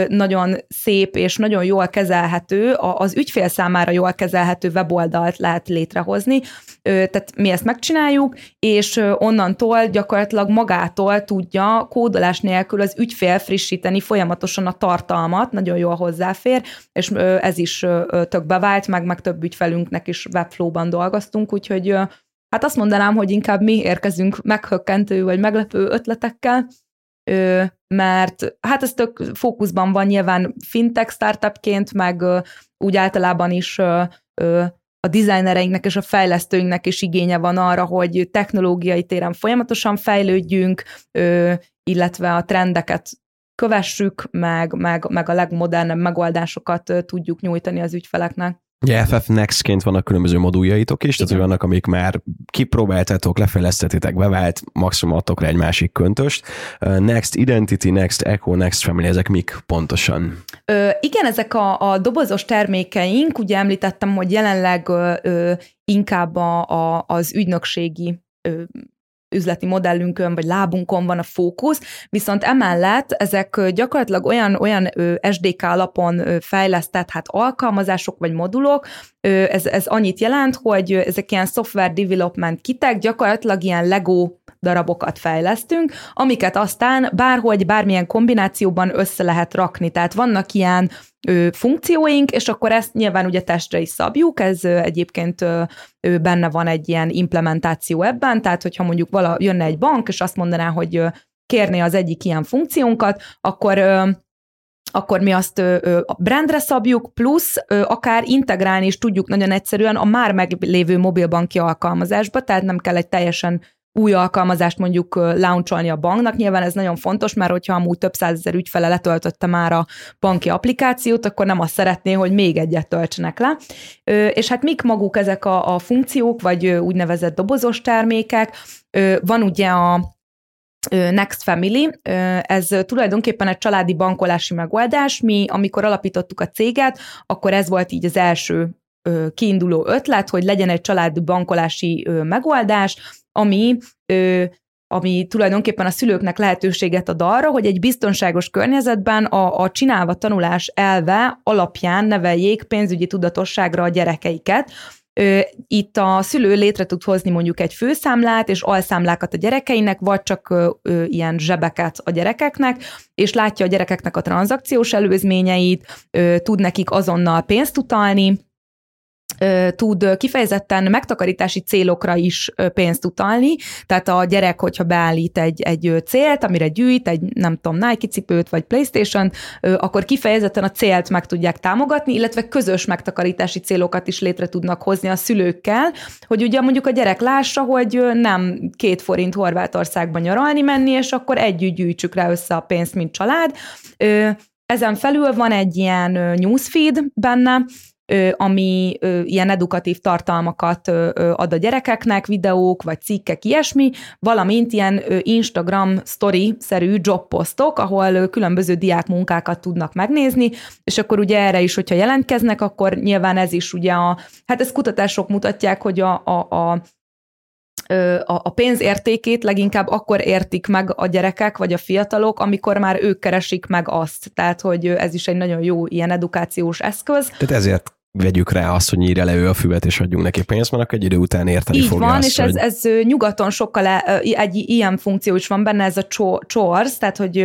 nagyon szép és nagyon jól kezelhető, az ügyfél számára jól kezelhető weboldalt lehet létrehozni. Tehát mi ezt megcsináljuk, és onnantól gyakorlatilag magától tudja kódolás nélkül az ügyfél frissíteni folyamatosan a tartalmat, nagyon jól hozzáfér, és ez is tök bevált, meg, meg több ügyfelünknek is webflow-ban dolgoztunk, úgyhogy hát azt mondanám, hogy inkább mi érkezünk meghökkentő vagy meglepő ötletekkel, mert hát ez tök fókuszban van nyilván fintech startupként, meg úgy általában is a designereinknek és a fejlesztőinknek is igénye van arra, hogy technológiai téren folyamatosan fejlődjünk, illetve a trendeket kövessük, meg, meg, meg a legmodernebb megoldásokat tudjuk nyújtani az ügyfeleknek. Ugye FF Next-ként vannak különböző moduljaitok is, Igen. tehát vannak, amik már kipróbáltatok, lefejlesztettétek, bevált, maximum adtok rá egy másik köntöst. Next Identity, Next Echo, Next Family, ezek mik pontosan? Ö, igen, ezek a, a dobozos termékeink, ugye említettem, hogy jelenleg ö, ö, inkább a, a, az ügynökségi ö, üzleti modellünkön vagy lábunkon van a fókusz, viszont emellett ezek gyakorlatilag olyan, olyan SDK alapon fejlesztett hát alkalmazások vagy modulok, ez, ez annyit jelent, hogy ezek ilyen software development kitek, gyakorlatilag ilyen Lego darabokat fejlesztünk, amiket aztán bárhogy, bármilyen kombinációban össze lehet rakni. Tehát vannak ilyen funkcióink, és akkor ezt nyilván ugye testre is szabjuk, ez egyébként benne van egy ilyen implementáció ebben, tehát hogyha mondjuk vala, jönne egy bank, és azt mondaná, hogy kérné az egyik ilyen funkciónkat, akkor akkor mi azt a brandre szabjuk, plusz akár integrálni is tudjuk nagyon egyszerűen a már meglévő mobilbanki alkalmazásba, tehát nem kell egy teljesen új alkalmazást mondjuk launcholni a banknak. Nyilván ez nagyon fontos, mert hogyha amúgy több százezer ügyfele letöltötte már a banki applikációt, akkor nem azt szeretné, hogy még egyet töltsenek le. És hát mik maguk ezek a, a funkciók, vagy úgynevezett dobozos termékek? Van ugye a Next Family, ez tulajdonképpen egy családi bankolási megoldás. Mi, amikor alapítottuk a céget, akkor ez volt így az első kiinduló ötlet, hogy legyen egy családi bankolási megoldás, ami ami tulajdonképpen a szülőknek lehetőséget ad arra, hogy egy biztonságos környezetben a, a csinálva tanulás elve alapján neveljék pénzügyi tudatosságra a gyerekeiket. Itt a szülő létre tud hozni mondjuk egy főszámlát és alszámlákat a gyerekeinek, vagy csak ilyen zsebeket a gyerekeknek, és látja a gyerekeknek a tranzakciós előzményeit, tud nekik azonnal pénzt utalni, tud kifejezetten megtakarítási célokra is pénzt utalni, tehát a gyerek, hogyha beállít egy, egy célt, amire gyűjt, egy nem tudom, Nike cipőt vagy Playstation, akkor kifejezetten a célt meg tudják támogatni, illetve közös megtakarítási célokat is létre tudnak hozni a szülőkkel, hogy ugye mondjuk a gyerek lássa, hogy nem két forint Horvátországban nyaralni menni, és akkor együtt gyűjtsük rá össze a pénzt, mint család. Ezen felül van egy ilyen newsfeed benne, ami ilyen edukatív tartalmakat ad a gyerekeknek, videók vagy cikkek, ilyesmi, valamint ilyen Instagram story-szerű jobposztok, ahol különböző diákmunkákat tudnak megnézni, és akkor ugye erre is, hogyha jelentkeznek, akkor nyilván ez is ugye a, hát ez kutatások mutatják, hogy a, a, a a pénz értékét leginkább akkor értik meg a gyerekek vagy a fiatalok, amikor már ők keresik meg azt. Tehát, hogy ez is egy nagyon jó ilyen edukációs eszköz. Tehát ezért vegyük rá azt, hogy nyírja le ő a füvet, és adjunk neki pénzt, mert akkor egy idő után érteni Így fogja van, azt, és ez, ez nyugaton sokkal e, egy ilyen funkció is van benne, ez a chores, tehát hogy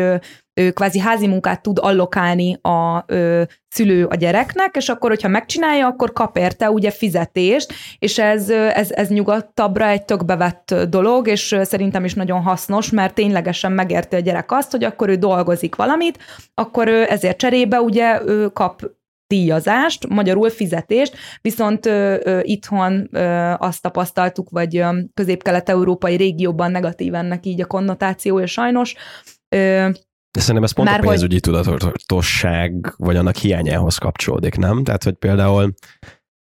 ő kvázi házi munkát tud allokálni a ö, szülő a gyereknek, és akkor, hogyha megcsinálja, akkor kap érte ugye fizetést, és ez, ez, ez nyugodtabbra egy tök bevett dolog, és szerintem is nagyon hasznos, mert ténylegesen megérti a gyerek azt, hogy akkor ő dolgozik valamit, akkor ő ezért cserébe ugye ő kap díjazást, magyarul fizetést, viszont ö, ö, itthon ö, azt tapasztaltuk, vagy közép-kelet-európai régióban negatív ennek így a konnotációja sajnos. Ö, de szerintem ez pont Már a pénzügyi hogy... tudatosság, vagy annak hiányához kapcsolódik, nem? Tehát, hogy például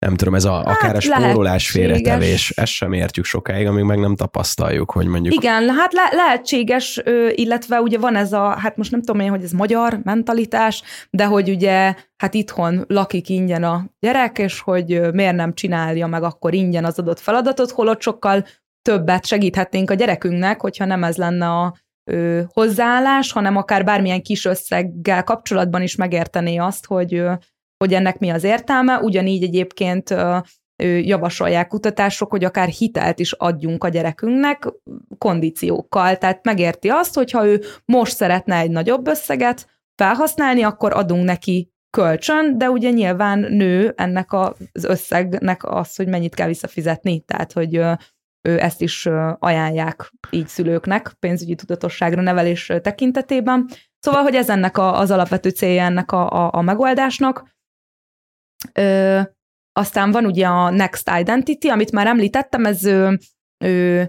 nem tudom, ez a, hát akár a spórolás félretevés, ezt sem értjük sokáig, amíg meg nem tapasztaljuk, hogy mondjuk... Igen, hát le- lehetséges, illetve ugye van ez a, hát most nem tudom én, hogy ez magyar mentalitás, de hogy ugye hát itthon lakik ingyen a gyerek, és hogy miért nem csinálja meg akkor ingyen az adott feladatot, holott sokkal többet segíthetnénk a gyerekünknek, hogyha nem ez lenne a ö, hozzáállás, hanem akár bármilyen kis összeggel kapcsolatban is megértené azt, hogy, hogy ennek mi az értelme. Ugyanígy egyébként javasolják kutatások, hogy akár hitelt is adjunk a gyerekünknek kondíciókkal. Tehát megérti azt, hogyha ő most szeretne egy nagyobb összeget felhasználni, akkor adunk neki kölcsön, de ugye nyilván nő ennek az összegnek az, hogy mennyit kell visszafizetni. Tehát, hogy ezt is ajánlják így szülőknek pénzügyi tudatosságra nevelés tekintetében. Szóval, hogy ez ennek az alapvető célja ennek a, a, a megoldásnak. Ö, aztán van ugye a Next Identity, amit már említettem, ez ö, ö,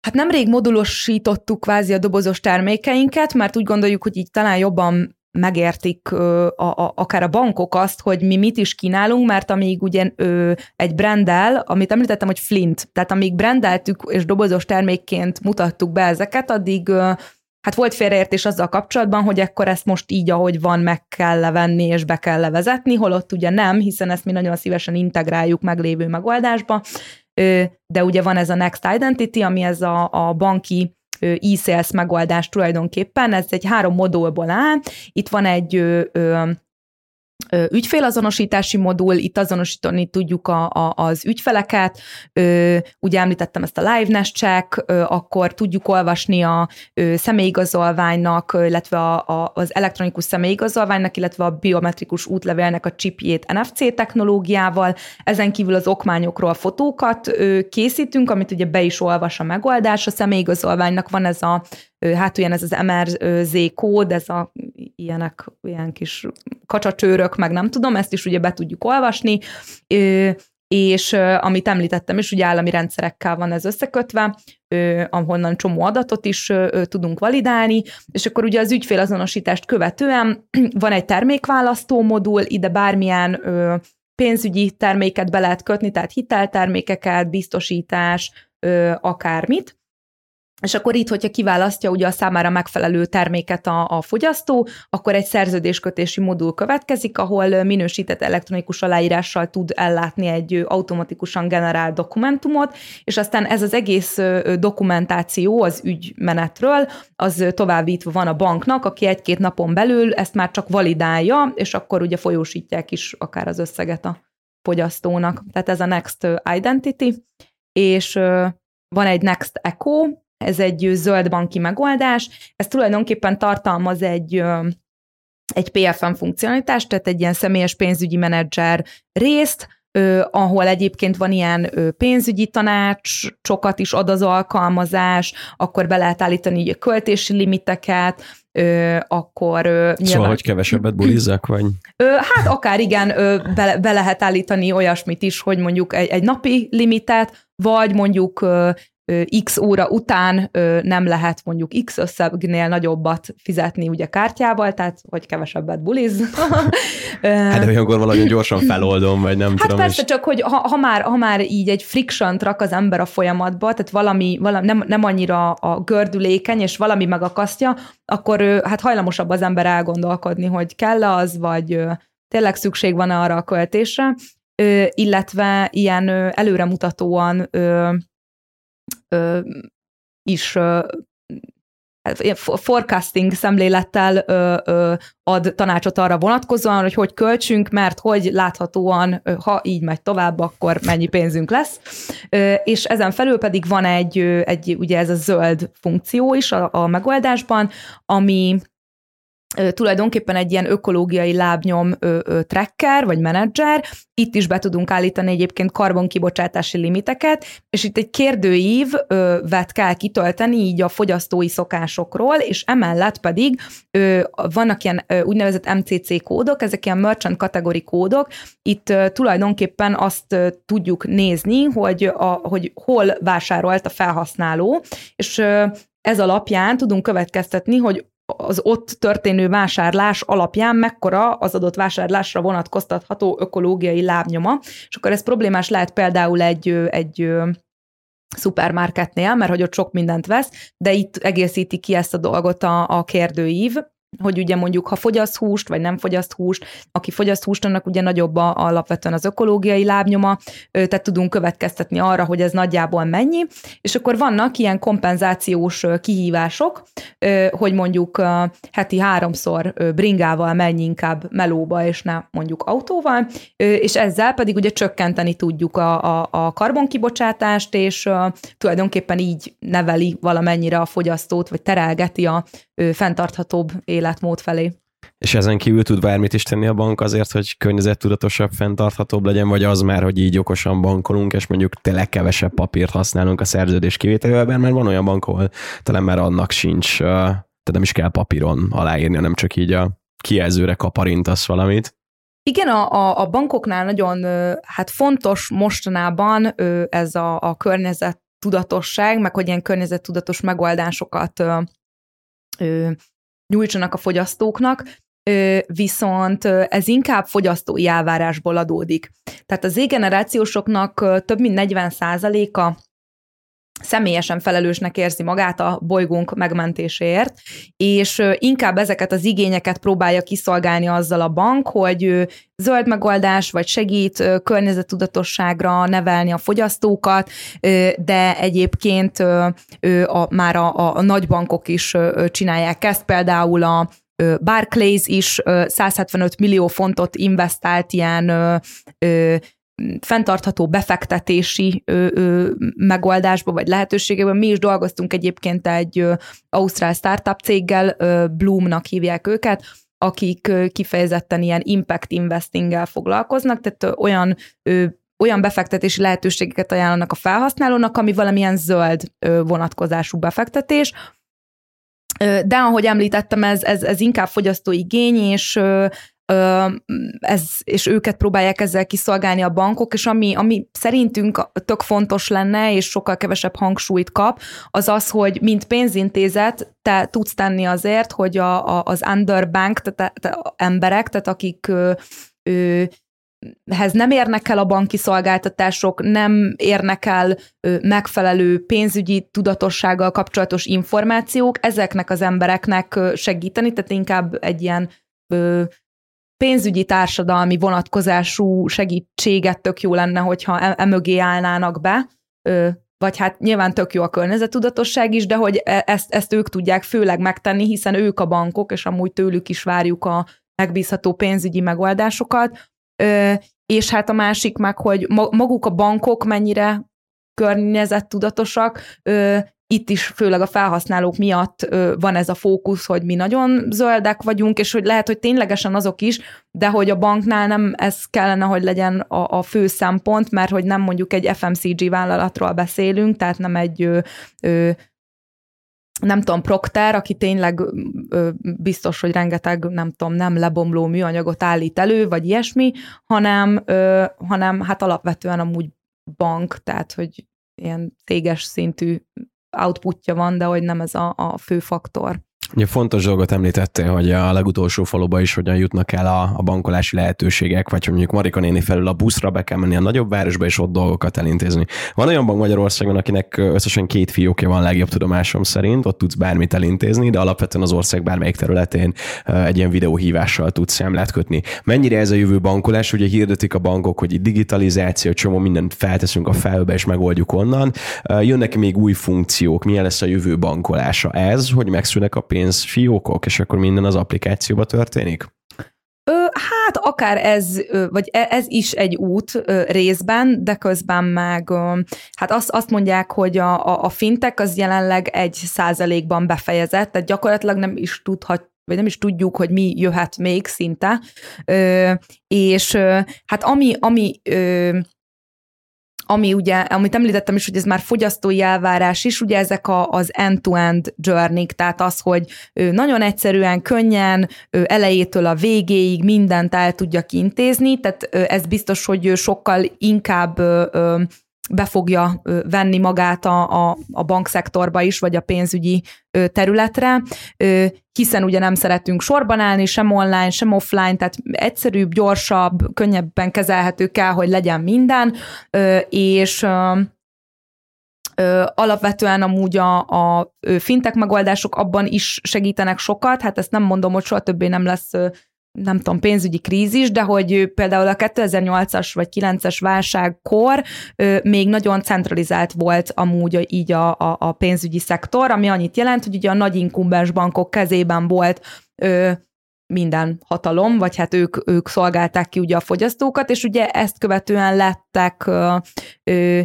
hát nemrég modulosítottuk kvázi a dobozos termékeinket, mert úgy gondoljuk, hogy így talán jobban megértik ö, a, a, akár a bankok azt, hogy mi mit is kínálunk, mert amíg ugye ö, egy brandel, amit említettem, hogy Flint, tehát amíg brandeltük és dobozos termékként mutattuk be ezeket, addig ö, hát volt félreértés azzal kapcsolatban, hogy ekkor ezt most így, ahogy van, meg kell levenni és be kell levezetni, holott ugye nem, hiszen ezt mi nagyon szívesen integráljuk meglévő megoldásba, de ugye van ez a Next Identity, ami ez a, a banki e-sales megoldás tulajdonképpen, ez egy három modulból áll, itt van egy ügyfélazonosítási modul, itt azonosítani tudjuk a, a, az ügyfeleket, ö, ugye említettem ezt a liveness check, ö, akkor tudjuk olvasni a ö, személyigazolványnak, illetve a, a, az elektronikus személyigazolványnak, illetve a biometrikus útlevélnek a chipjét NFC technológiával, ezen kívül az okmányokról fotókat ö, készítünk, amit ugye be is olvas a megoldás, a személyigazolványnak van ez a hát olyan ez az MRZ kód, ez a ilyenek, ilyen kis kacsacsőrök, meg nem tudom, ezt is ugye be tudjuk olvasni, és amit említettem is, ugye állami rendszerekkel van ez összekötve, ahonnan csomó adatot is tudunk validálni, és akkor ugye az ügyfélazonosítást követően van egy termékválasztó modul, ide bármilyen pénzügyi terméket be lehet kötni, tehát hiteltermékeket, biztosítás, akármit, és akkor itt, hogyha kiválasztja ugye a számára megfelelő terméket a, a fogyasztó, akkor egy szerződéskötési modul következik, ahol minősített elektronikus aláírással tud ellátni egy automatikusan generált dokumentumot, és aztán ez az egész dokumentáció az ügymenetről, az továbbítva van a banknak, aki egy-két napon belül ezt már csak validálja, és akkor ugye folyósítják is akár az összeget a fogyasztónak. Tehát ez a Next Identity, és van egy Next Echo, ez egy zöld banki megoldás, ez tulajdonképpen tartalmaz egy egy PFM funkcionalitást, tehát egy ilyen személyes pénzügyi menedzser részt, ö, ahol egyébként van ilyen ö, pénzügyi tanács, sokat is ad az alkalmazás, akkor be lehet állítani a költési limiteket, ö, akkor ö, nyilván... Szóval, hogy kevesebbet bulizzak, vagy? Ö, hát akár igen, ö, be, be lehet állítani olyasmit is, hogy mondjuk egy, egy napi limitet, vagy mondjuk ö, x óra után nem lehet mondjuk x összegnél nagyobbat fizetni ugye kártyával, tehát hogy kevesebbet buliz. hát de olyankor valami gyorsan feloldom, vagy nem hát tudom. Hát persze, és... csak hogy ha, ha, már, ha már így egy friction rak az ember a folyamatba, tehát valami, valami nem, nem annyira a gördülékeny, és valami megakasztja, akkor hát hajlamosabb az ember elgondolkodni, hogy kell az, vagy tényleg szükség van arra a költésre, illetve ilyen előremutatóan ö, is ö, forecasting szemlélettel ö, ö, ad tanácsot arra vonatkozóan, hogy hogy költsünk, mert hogy láthatóan, ha így megy tovább, akkor mennyi pénzünk lesz. Ö, és ezen felül pedig van egy, egy ugye ez a zöld funkció is a, a megoldásban, ami tulajdonképpen egy ilyen ökológiai lábnyom ö, ö, tracker, vagy menedzser, itt is be tudunk állítani egyébként karbonkibocsátási limiteket, és itt egy kérdőív ö, vet kell kitölteni így a fogyasztói szokásokról, és emellett pedig ö, vannak ilyen ö, úgynevezett MCC kódok, ezek ilyen merchant kategori kódok, itt ö, tulajdonképpen azt ö, tudjuk nézni, hogy, a, hogy hol vásárolt a felhasználó, és ö, ez alapján tudunk következtetni, hogy az ott történő vásárlás alapján mekkora az adott vásárlásra vonatkoztatható ökológiai lábnyoma, és akkor ez problémás lehet például egy, egy szupermarketnél, mert hogy ott sok mindent vesz, de itt egészíti ki ezt a dolgot a, a kérdőív, hogy ugye mondjuk, ha fogyaszt húst, vagy nem fogyaszt húst, aki fogyaszt húst, annak ugye nagyobb a, alapvetően az ökológiai lábnyoma, tehát tudunk következtetni arra, hogy ez nagyjából mennyi, és akkor vannak ilyen kompenzációs kihívások, hogy mondjuk heti háromszor bringával menj inkább melóba, és ne mondjuk autóval, és ezzel pedig ugye csökkenteni tudjuk a, a, a karbonkibocsátást, és tulajdonképpen így neveli valamennyire a fogyasztót, vagy terelgeti a fenntarthatóbb életmód felé. És ezen kívül tud bármit is tenni a bank azért, hogy környezettudatosabb, fenntarthatóbb legyen, vagy az már, hogy így okosan bankolunk, és mondjuk tényleg kevesebb papírt használunk a szerződés kivételével, mert van olyan bank, ahol talán már annak sincs, tehát nem is kell papíron aláírni, hanem csak így a kijelzőre kaparintasz valamit. Igen, a, a, a bankoknál nagyon hát fontos mostanában ez a, a környezet tudatosság, meg hogy ilyen környezettudatos megoldásokat nyújtsanak a fogyasztóknak, viszont ez inkább fogyasztói elvárásból adódik. Tehát az Z-generációsoknak több mint 40 a személyesen felelősnek érzi magát a bolygónk megmentéséért, és inkább ezeket az igényeket próbálja kiszolgálni azzal a bank, hogy zöld megoldás, vagy segít környezetudatosságra nevelni a fogyasztókat, de egyébként a, már a, a nagybankok is csinálják ezt, például a Barclays is 175 millió fontot investált ilyen fenntartható befektetési ö, ö, megoldásba vagy lehetőségében. Mi is dolgoztunk egyébként egy ö, ausztrál startup céggel, ö, Bloomnak hívják őket, akik ö, kifejezetten ilyen impact investinggel foglalkoznak, tehát ö, olyan ö, olyan befektetési lehetőségeket ajánlanak a felhasználónak, ami valamilyen zöld vonatkozású befektetés, de ahogy említettem, ez, ez, ez inkább fogyasztóigény, és ez, és őket próbálják ezzel kiszolgálni a bankok, és ami, ami szerintünk tök fontos lenne, és sokkal kevesebb hangsúlyt kap, az az, hogy mint pénzintézet te tudsz tenni azért, hogy a, a, az underbank, tehát a, emberek, tehát akik ö, ö, hez nem érnek el a banki szolgáltatások, nem érnek el ö, megfelelő pénzügyi tudatossággal kapcsolatos információk, ezeknek az embereknek segíteni, tehát inkább egy ilyen pénzügyi társadalmi vonatkozású segítséget tök jó lenne, hogyha emögé e állnának be, vagy hát nyilván tök jó a környezetudatosság is, de hogy e, ezt, ezt ők tudják főleg megtenni, hiszen ők a bankok, és amúgy tőlük is várjuk a megbízható pénzügyi megoldásokat. És hát a másik meg, hogy maguk a bankok mennyire környezettudatosak, itt is főleg a felhasználók miatt van ez a fókusz, hogy mi nagyon zöldek vagyunk, és hogy lehet, hogy ténylegesen azok is, de hogy a banknál nem ez kellene, hogy legyen a, a fő szempont, mert hogy nem mondjuk egy FMCG vállalatról beszélünk, tehát nem egy ö, ö, nem tudom, Procter, aki tényleg ö, biztos, hogy rengeteg, nem tudom, nem lebomló műanyagot állít elő, vagy ilyesmi, hanem, ö, hanem hát alapvetően amúgy bank, tehát hogy ilyen céges szintű outputja van, de hogy nem ez a, a fő faktor. Ugye fontos dolgot említettél, hogy a legutolsó faluba is hogyan jutnak el a, a bankolási lehetőségek, vagy hogy mondjuk Marika néni felül a buszra be kell menni a nagyobb városba, és ott dolgokat elintézni. Van olyan bank Magyarországon, akinek összesen két fiókja van legjobb tudomásom szerint, ott tudsz bármit elintézni, de alapvetően az ország bármelyik területén egy ilyen videóhívással tudsz számlát kötni. Mennyire ez a jövő bankolás? Ugye hirdetik a bankok, hogy digitalizáció, csomó mindent felteszünk a felbe, és megoldjuk onnan. Jönnek még új funkciók, milyen lesz a jövő bankolása? Ez, hogy megszűnnek a pénz fiókok, és akkor minden az applikációba történik? Ö, hát akár ez, vagy e, ez is egy út részben, de közben meg hát azt, azt mondják, hogy a, a, a fintek az jelenleg egy százalékban befejezett, tehát gyakorlatilag nem is tudhat vagy nem is tudjuk, hogy mi jöhet még szinte. Ö, és hát ami, ami ö, ami ugye, amit említettem is, hogy ez már fogyasztói elvárás is, ugye ezek a, az end-to-end journey tehát az, hogy nagyon egyszerűen, könnyen, elejétől a végéig mindent el tudjak intézni, tehát ez biztos, hogy sokkal inkább be fogja venni magát a, a, a bankszektorba is, vagy a pénzügyi területre, hiszen ugye nem szeretünk sorban állni, sem online, sem offline, tehát egyszerűbb, gyorsabb, könnyebben kezelhető kell, hogy legyen minden, és alapvetően amúgy a, a fintek megoldások abban is segítenek sokat, hát ezt nem mondom, hogy soha többé nem lesz nem tudom, pénzügyi krízis, de hogy például a 2008-as vagy 9-es válságkor még nagyon centralizált volt amúgy így a, a, a pénzügyi szektor, ami annyit jelent, hogy ugye a nagy inkumbens bankok kezében volt minden hatalom, vagy hát ők, ők szolgálták ki ugye a fogyasztókat, és ugye ezt követően lettek ö, ö,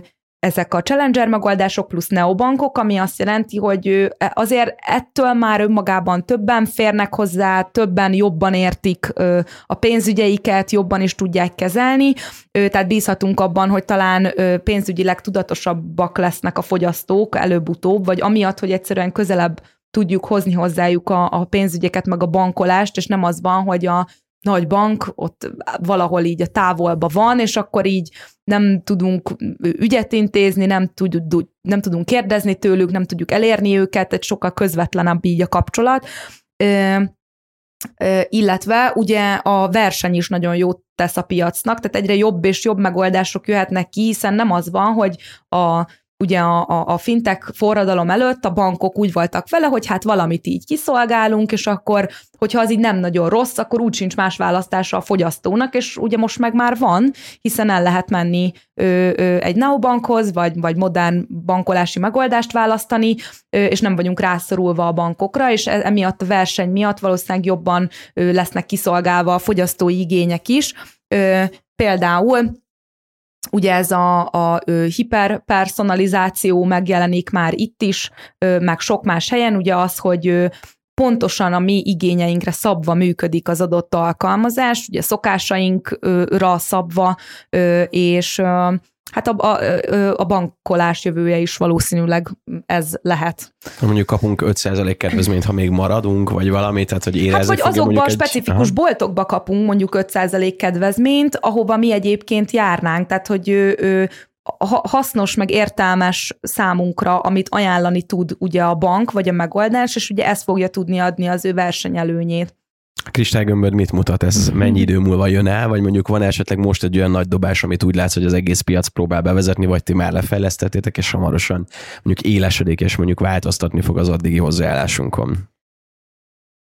ezek a challenger megoldások plusz neobankok, ami azt jelenti, hogy azért ettől már önmagában többen férnek hozzá, többen jobban értik a pénzügyeiket, jobban is tudják kezelni, tehát bízhatunk abban, hogy talán pénzügyileg tudatosabbak lesznek a fogyasztók előbb-utóbb, vagy amiatt, hogy egyszerűen közelebb tudjuk hozni hozzájuk a, a pénzügyeket, meg a bankolást, és nem az van, hogy a nagy bank ott valahol így a távolba van, és akkor így nem tudunk ügyet intézni, nem, tud, nem tudunk kérdezni tőlük, nem tudjuk elérni őket, egy sokkal közvetlenebb így a kapcsolat. Ö, illetve ugye a verseny is nagyon jót tesz a piacnak, tehát egyre jobb és jobb megoldások jöhetnek ki, hiszen nem az van, hogy a ugye a, a, a fintek forradalom előtt a bankok úgy voltak vele, hogy hát valamit így kiszolgálunk, és akkor, hogyha az így nem nagyon rossz, akkor úgy sincs más választása a fogyasztónak, és ugye most meg már van, hiszen el lehet menni ö, ö, egy neobankhoz, vagy, vagy modern bankolási megoldást választani, ö, és nem vagyunk rászorulva a bankokra, és e, emiatt a verseny miatt valószínűleg jobban ö, lesznek kiszolgálva a fogyasztói igények is. Ö, például Ugye ez a, a hiperpersonalizáció megjelenik már itt is, meg sok más helyen, ugye az, hogy pontosan a mi igényeinkre szabva működik az adott alkalmazás, ugye szokásainkra szabva, és Hát a, a, a bankolás jövője is valószínűleg ez lehet. Mondjuk kapunk 5% kedvezményt, ha még maradunk, vagy valami, tehát hogy érezni Hát vagy azokban a specifikus egy... boltokba kapunk mondjuk 5% kedvezményt, ahova mi egyébként járnánk, tehát hogy ő, ő, hasznos, meg értelmes számunkra, amit ajánlani tud ugye a bank, vagy a megoldás, és ugye ez fogja tudni adni az ő versenyelőnyét. A kristálygömböd mit mutat? Ez mhm. mennyi idő múlva jön el? Vagy mondjuk van esetleg most egy olyan nagy dobás, amit úgy látsz, hogy az egész piac próbál bevezetni, vagy ti már lefejlesztettétek, és hamarosan mondjuk élesedik, és mondjuk változtatni fog az addigi hozzáállásunkon?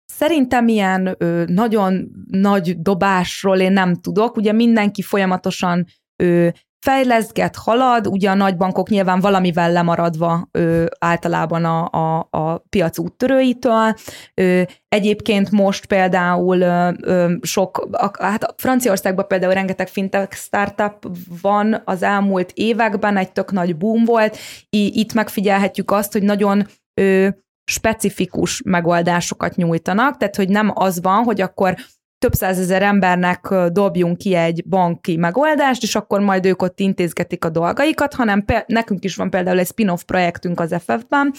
Szerintem ilyen ö, nagyon nagy dobásról én nem tudok. Ugye mindenki folyamatosan ö, fejleszget, halad, ugye a nagybankok nyilván valamivel lemaradva ö, általában a, a, a piac úttörőitől. Ö, egyébként most például ö, ö, sok, a, hát Franciaországban például rengeteg fintech startup van az elmúlt években, egy tök nagy boom volt. I, itt megfigyelhetjük azt, hogy nagyon ö, specifikus megoldásokat nyújtanak, tehát hogy nem az van, hogy akkor több százezer embernek dobjunk ki egy banki megoldást, és akkor majd ők ott intézgetik a dolgaikat, hanem pe- nekünk is van például egy spin-off projektünk az FF-ben,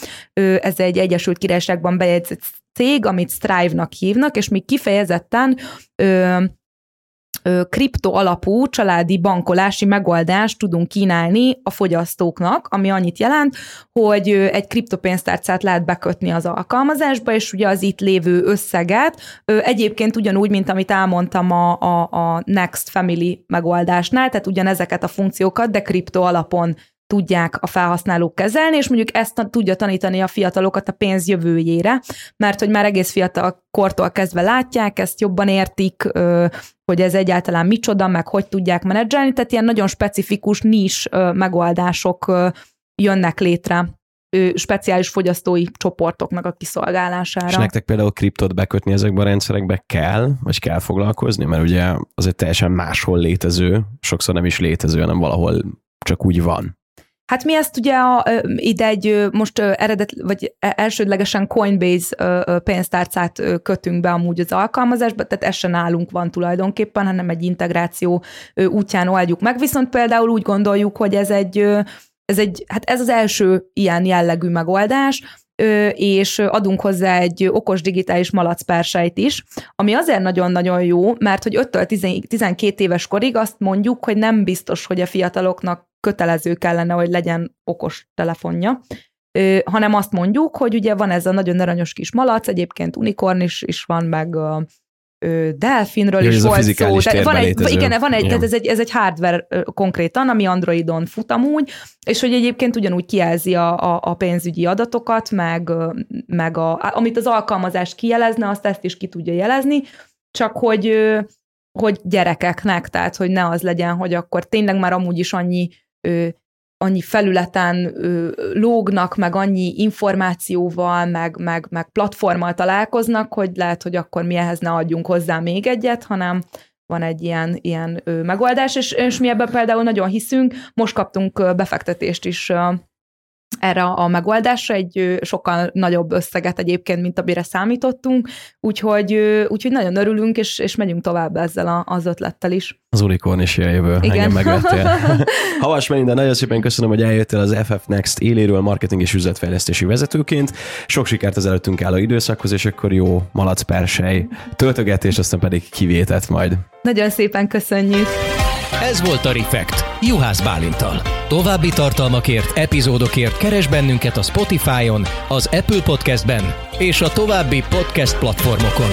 ez egy Egyesült Királyságban bejegyzett cég, amit Strive-nak hívnak, és mi kifejezetten kripto alapú családi bankolási megoldást tudunk kínálni a fogyasztóknak, ami annyit jelent, hogy egy kriptopénztárcát lehet bekötni az alkalmazásba, és ugye az itt lévő összeget egyébként ugyanúgy, mint amit elmondtam a, a, a Next Family megoldásnál, tehát ugyanezeket a funkciókat, de kripto alapon tudják a felhasználók kezelni, és mondjuk ezt tudja tanítani a fiatalokat a pénz jövőjére, mert hogy már egész fiatal kortól kezdve látják, ezt jobban értik, hogy ez egyáltalán micsoda, meg hogy tudják menedzselni, tehát ilyen nagyon specifikus nis megoldások jönnek létre speciális fogyasztói csoportoknak a kiszolgálására. És nektek például kriptot bekötni ezekbe a rendszerekbe kell, vagy kell foglalkozni, mert ugye az egy teljesen máshol létező, sokszor nem is létező, hanem valahol csak úgy van. Hát mi ezt ugye a, ide egy most eredet, vagy e, elsődlegesen Coinbase pénztárcát kötünk be amúgy az alkalmazásba, tehát ez se nálunk van tulajdonképpen, hanem egy integráció útján oldjuk meg. Viszont például úgy gondoljuk, hogy ez egy, ez egy, hát ez az első ilyen jellegű megoldás, és adunk hozzá egy okos digitális malacpersejt is, ami azért nagyon-nagyon jó, mert hogy 5-től 12 éves korig azt mondjuk, hogy nem biztos, hogy a fiataloknak kötelező kellene, hogy legyen okos telefonja, ö, hanem azt mondjuk, hogy ugye van ez a nagyon aranyos kis malac, egyébként unikorn is, is van, meg Delfinről is volt szó. Tehát van egy, létező. igen, van egy, tehát ez egy, ez egy hardware konkrétan, ami Androidon fut amúgy, és hogy egyébként ugyanúgy kijelzi a, a, a pénzügyi adatokat, meg, meg a, amit az alkalmazás kijelezne, azt ezt is ki tudja jelezni, csak hogy hogy gyerekeknek, tehát hogy ne az legyen, hogy akkor tényleg már amúgy is annyi annyi felületen lógnak, meg annyi információval, meg, meg, meg platformmal találkoznak, hogy lehet, hogy akkor mi ehhez ne adjunk hozzá még egyet, hanem van egy ilyen, ilyen megoldás, és, és mi ebben például nagyon hiszünk. Most kaptunk befektetést is erre a megoldásra, egy sokkal nagyobb összeget egyébként, mint amire számítottunk, úgyhogy, úgyhogy nagyon örülünk, és, és megyünk tovább ezzel a, az ötlettel is. Az unikorn is jön jövő, Igen. engem megvettél. Havas Melinda, nagyon szépen köszönöm, hogy eljöttél az FF Next éléről marketing és üzletfejlesztési vezetőként. Sok sikert az előttünk álló időszakhoz, és akkor jó malac töltögetés, aztán pedig kivétet majd. Nagyon szépen köszönjük! Ez volt a Refekt, Juhász Bálintal. További tartalmakért, epizódokért keres bennünket a Spotify-on, az Apple Podcast-ben és a további podcast platformokon.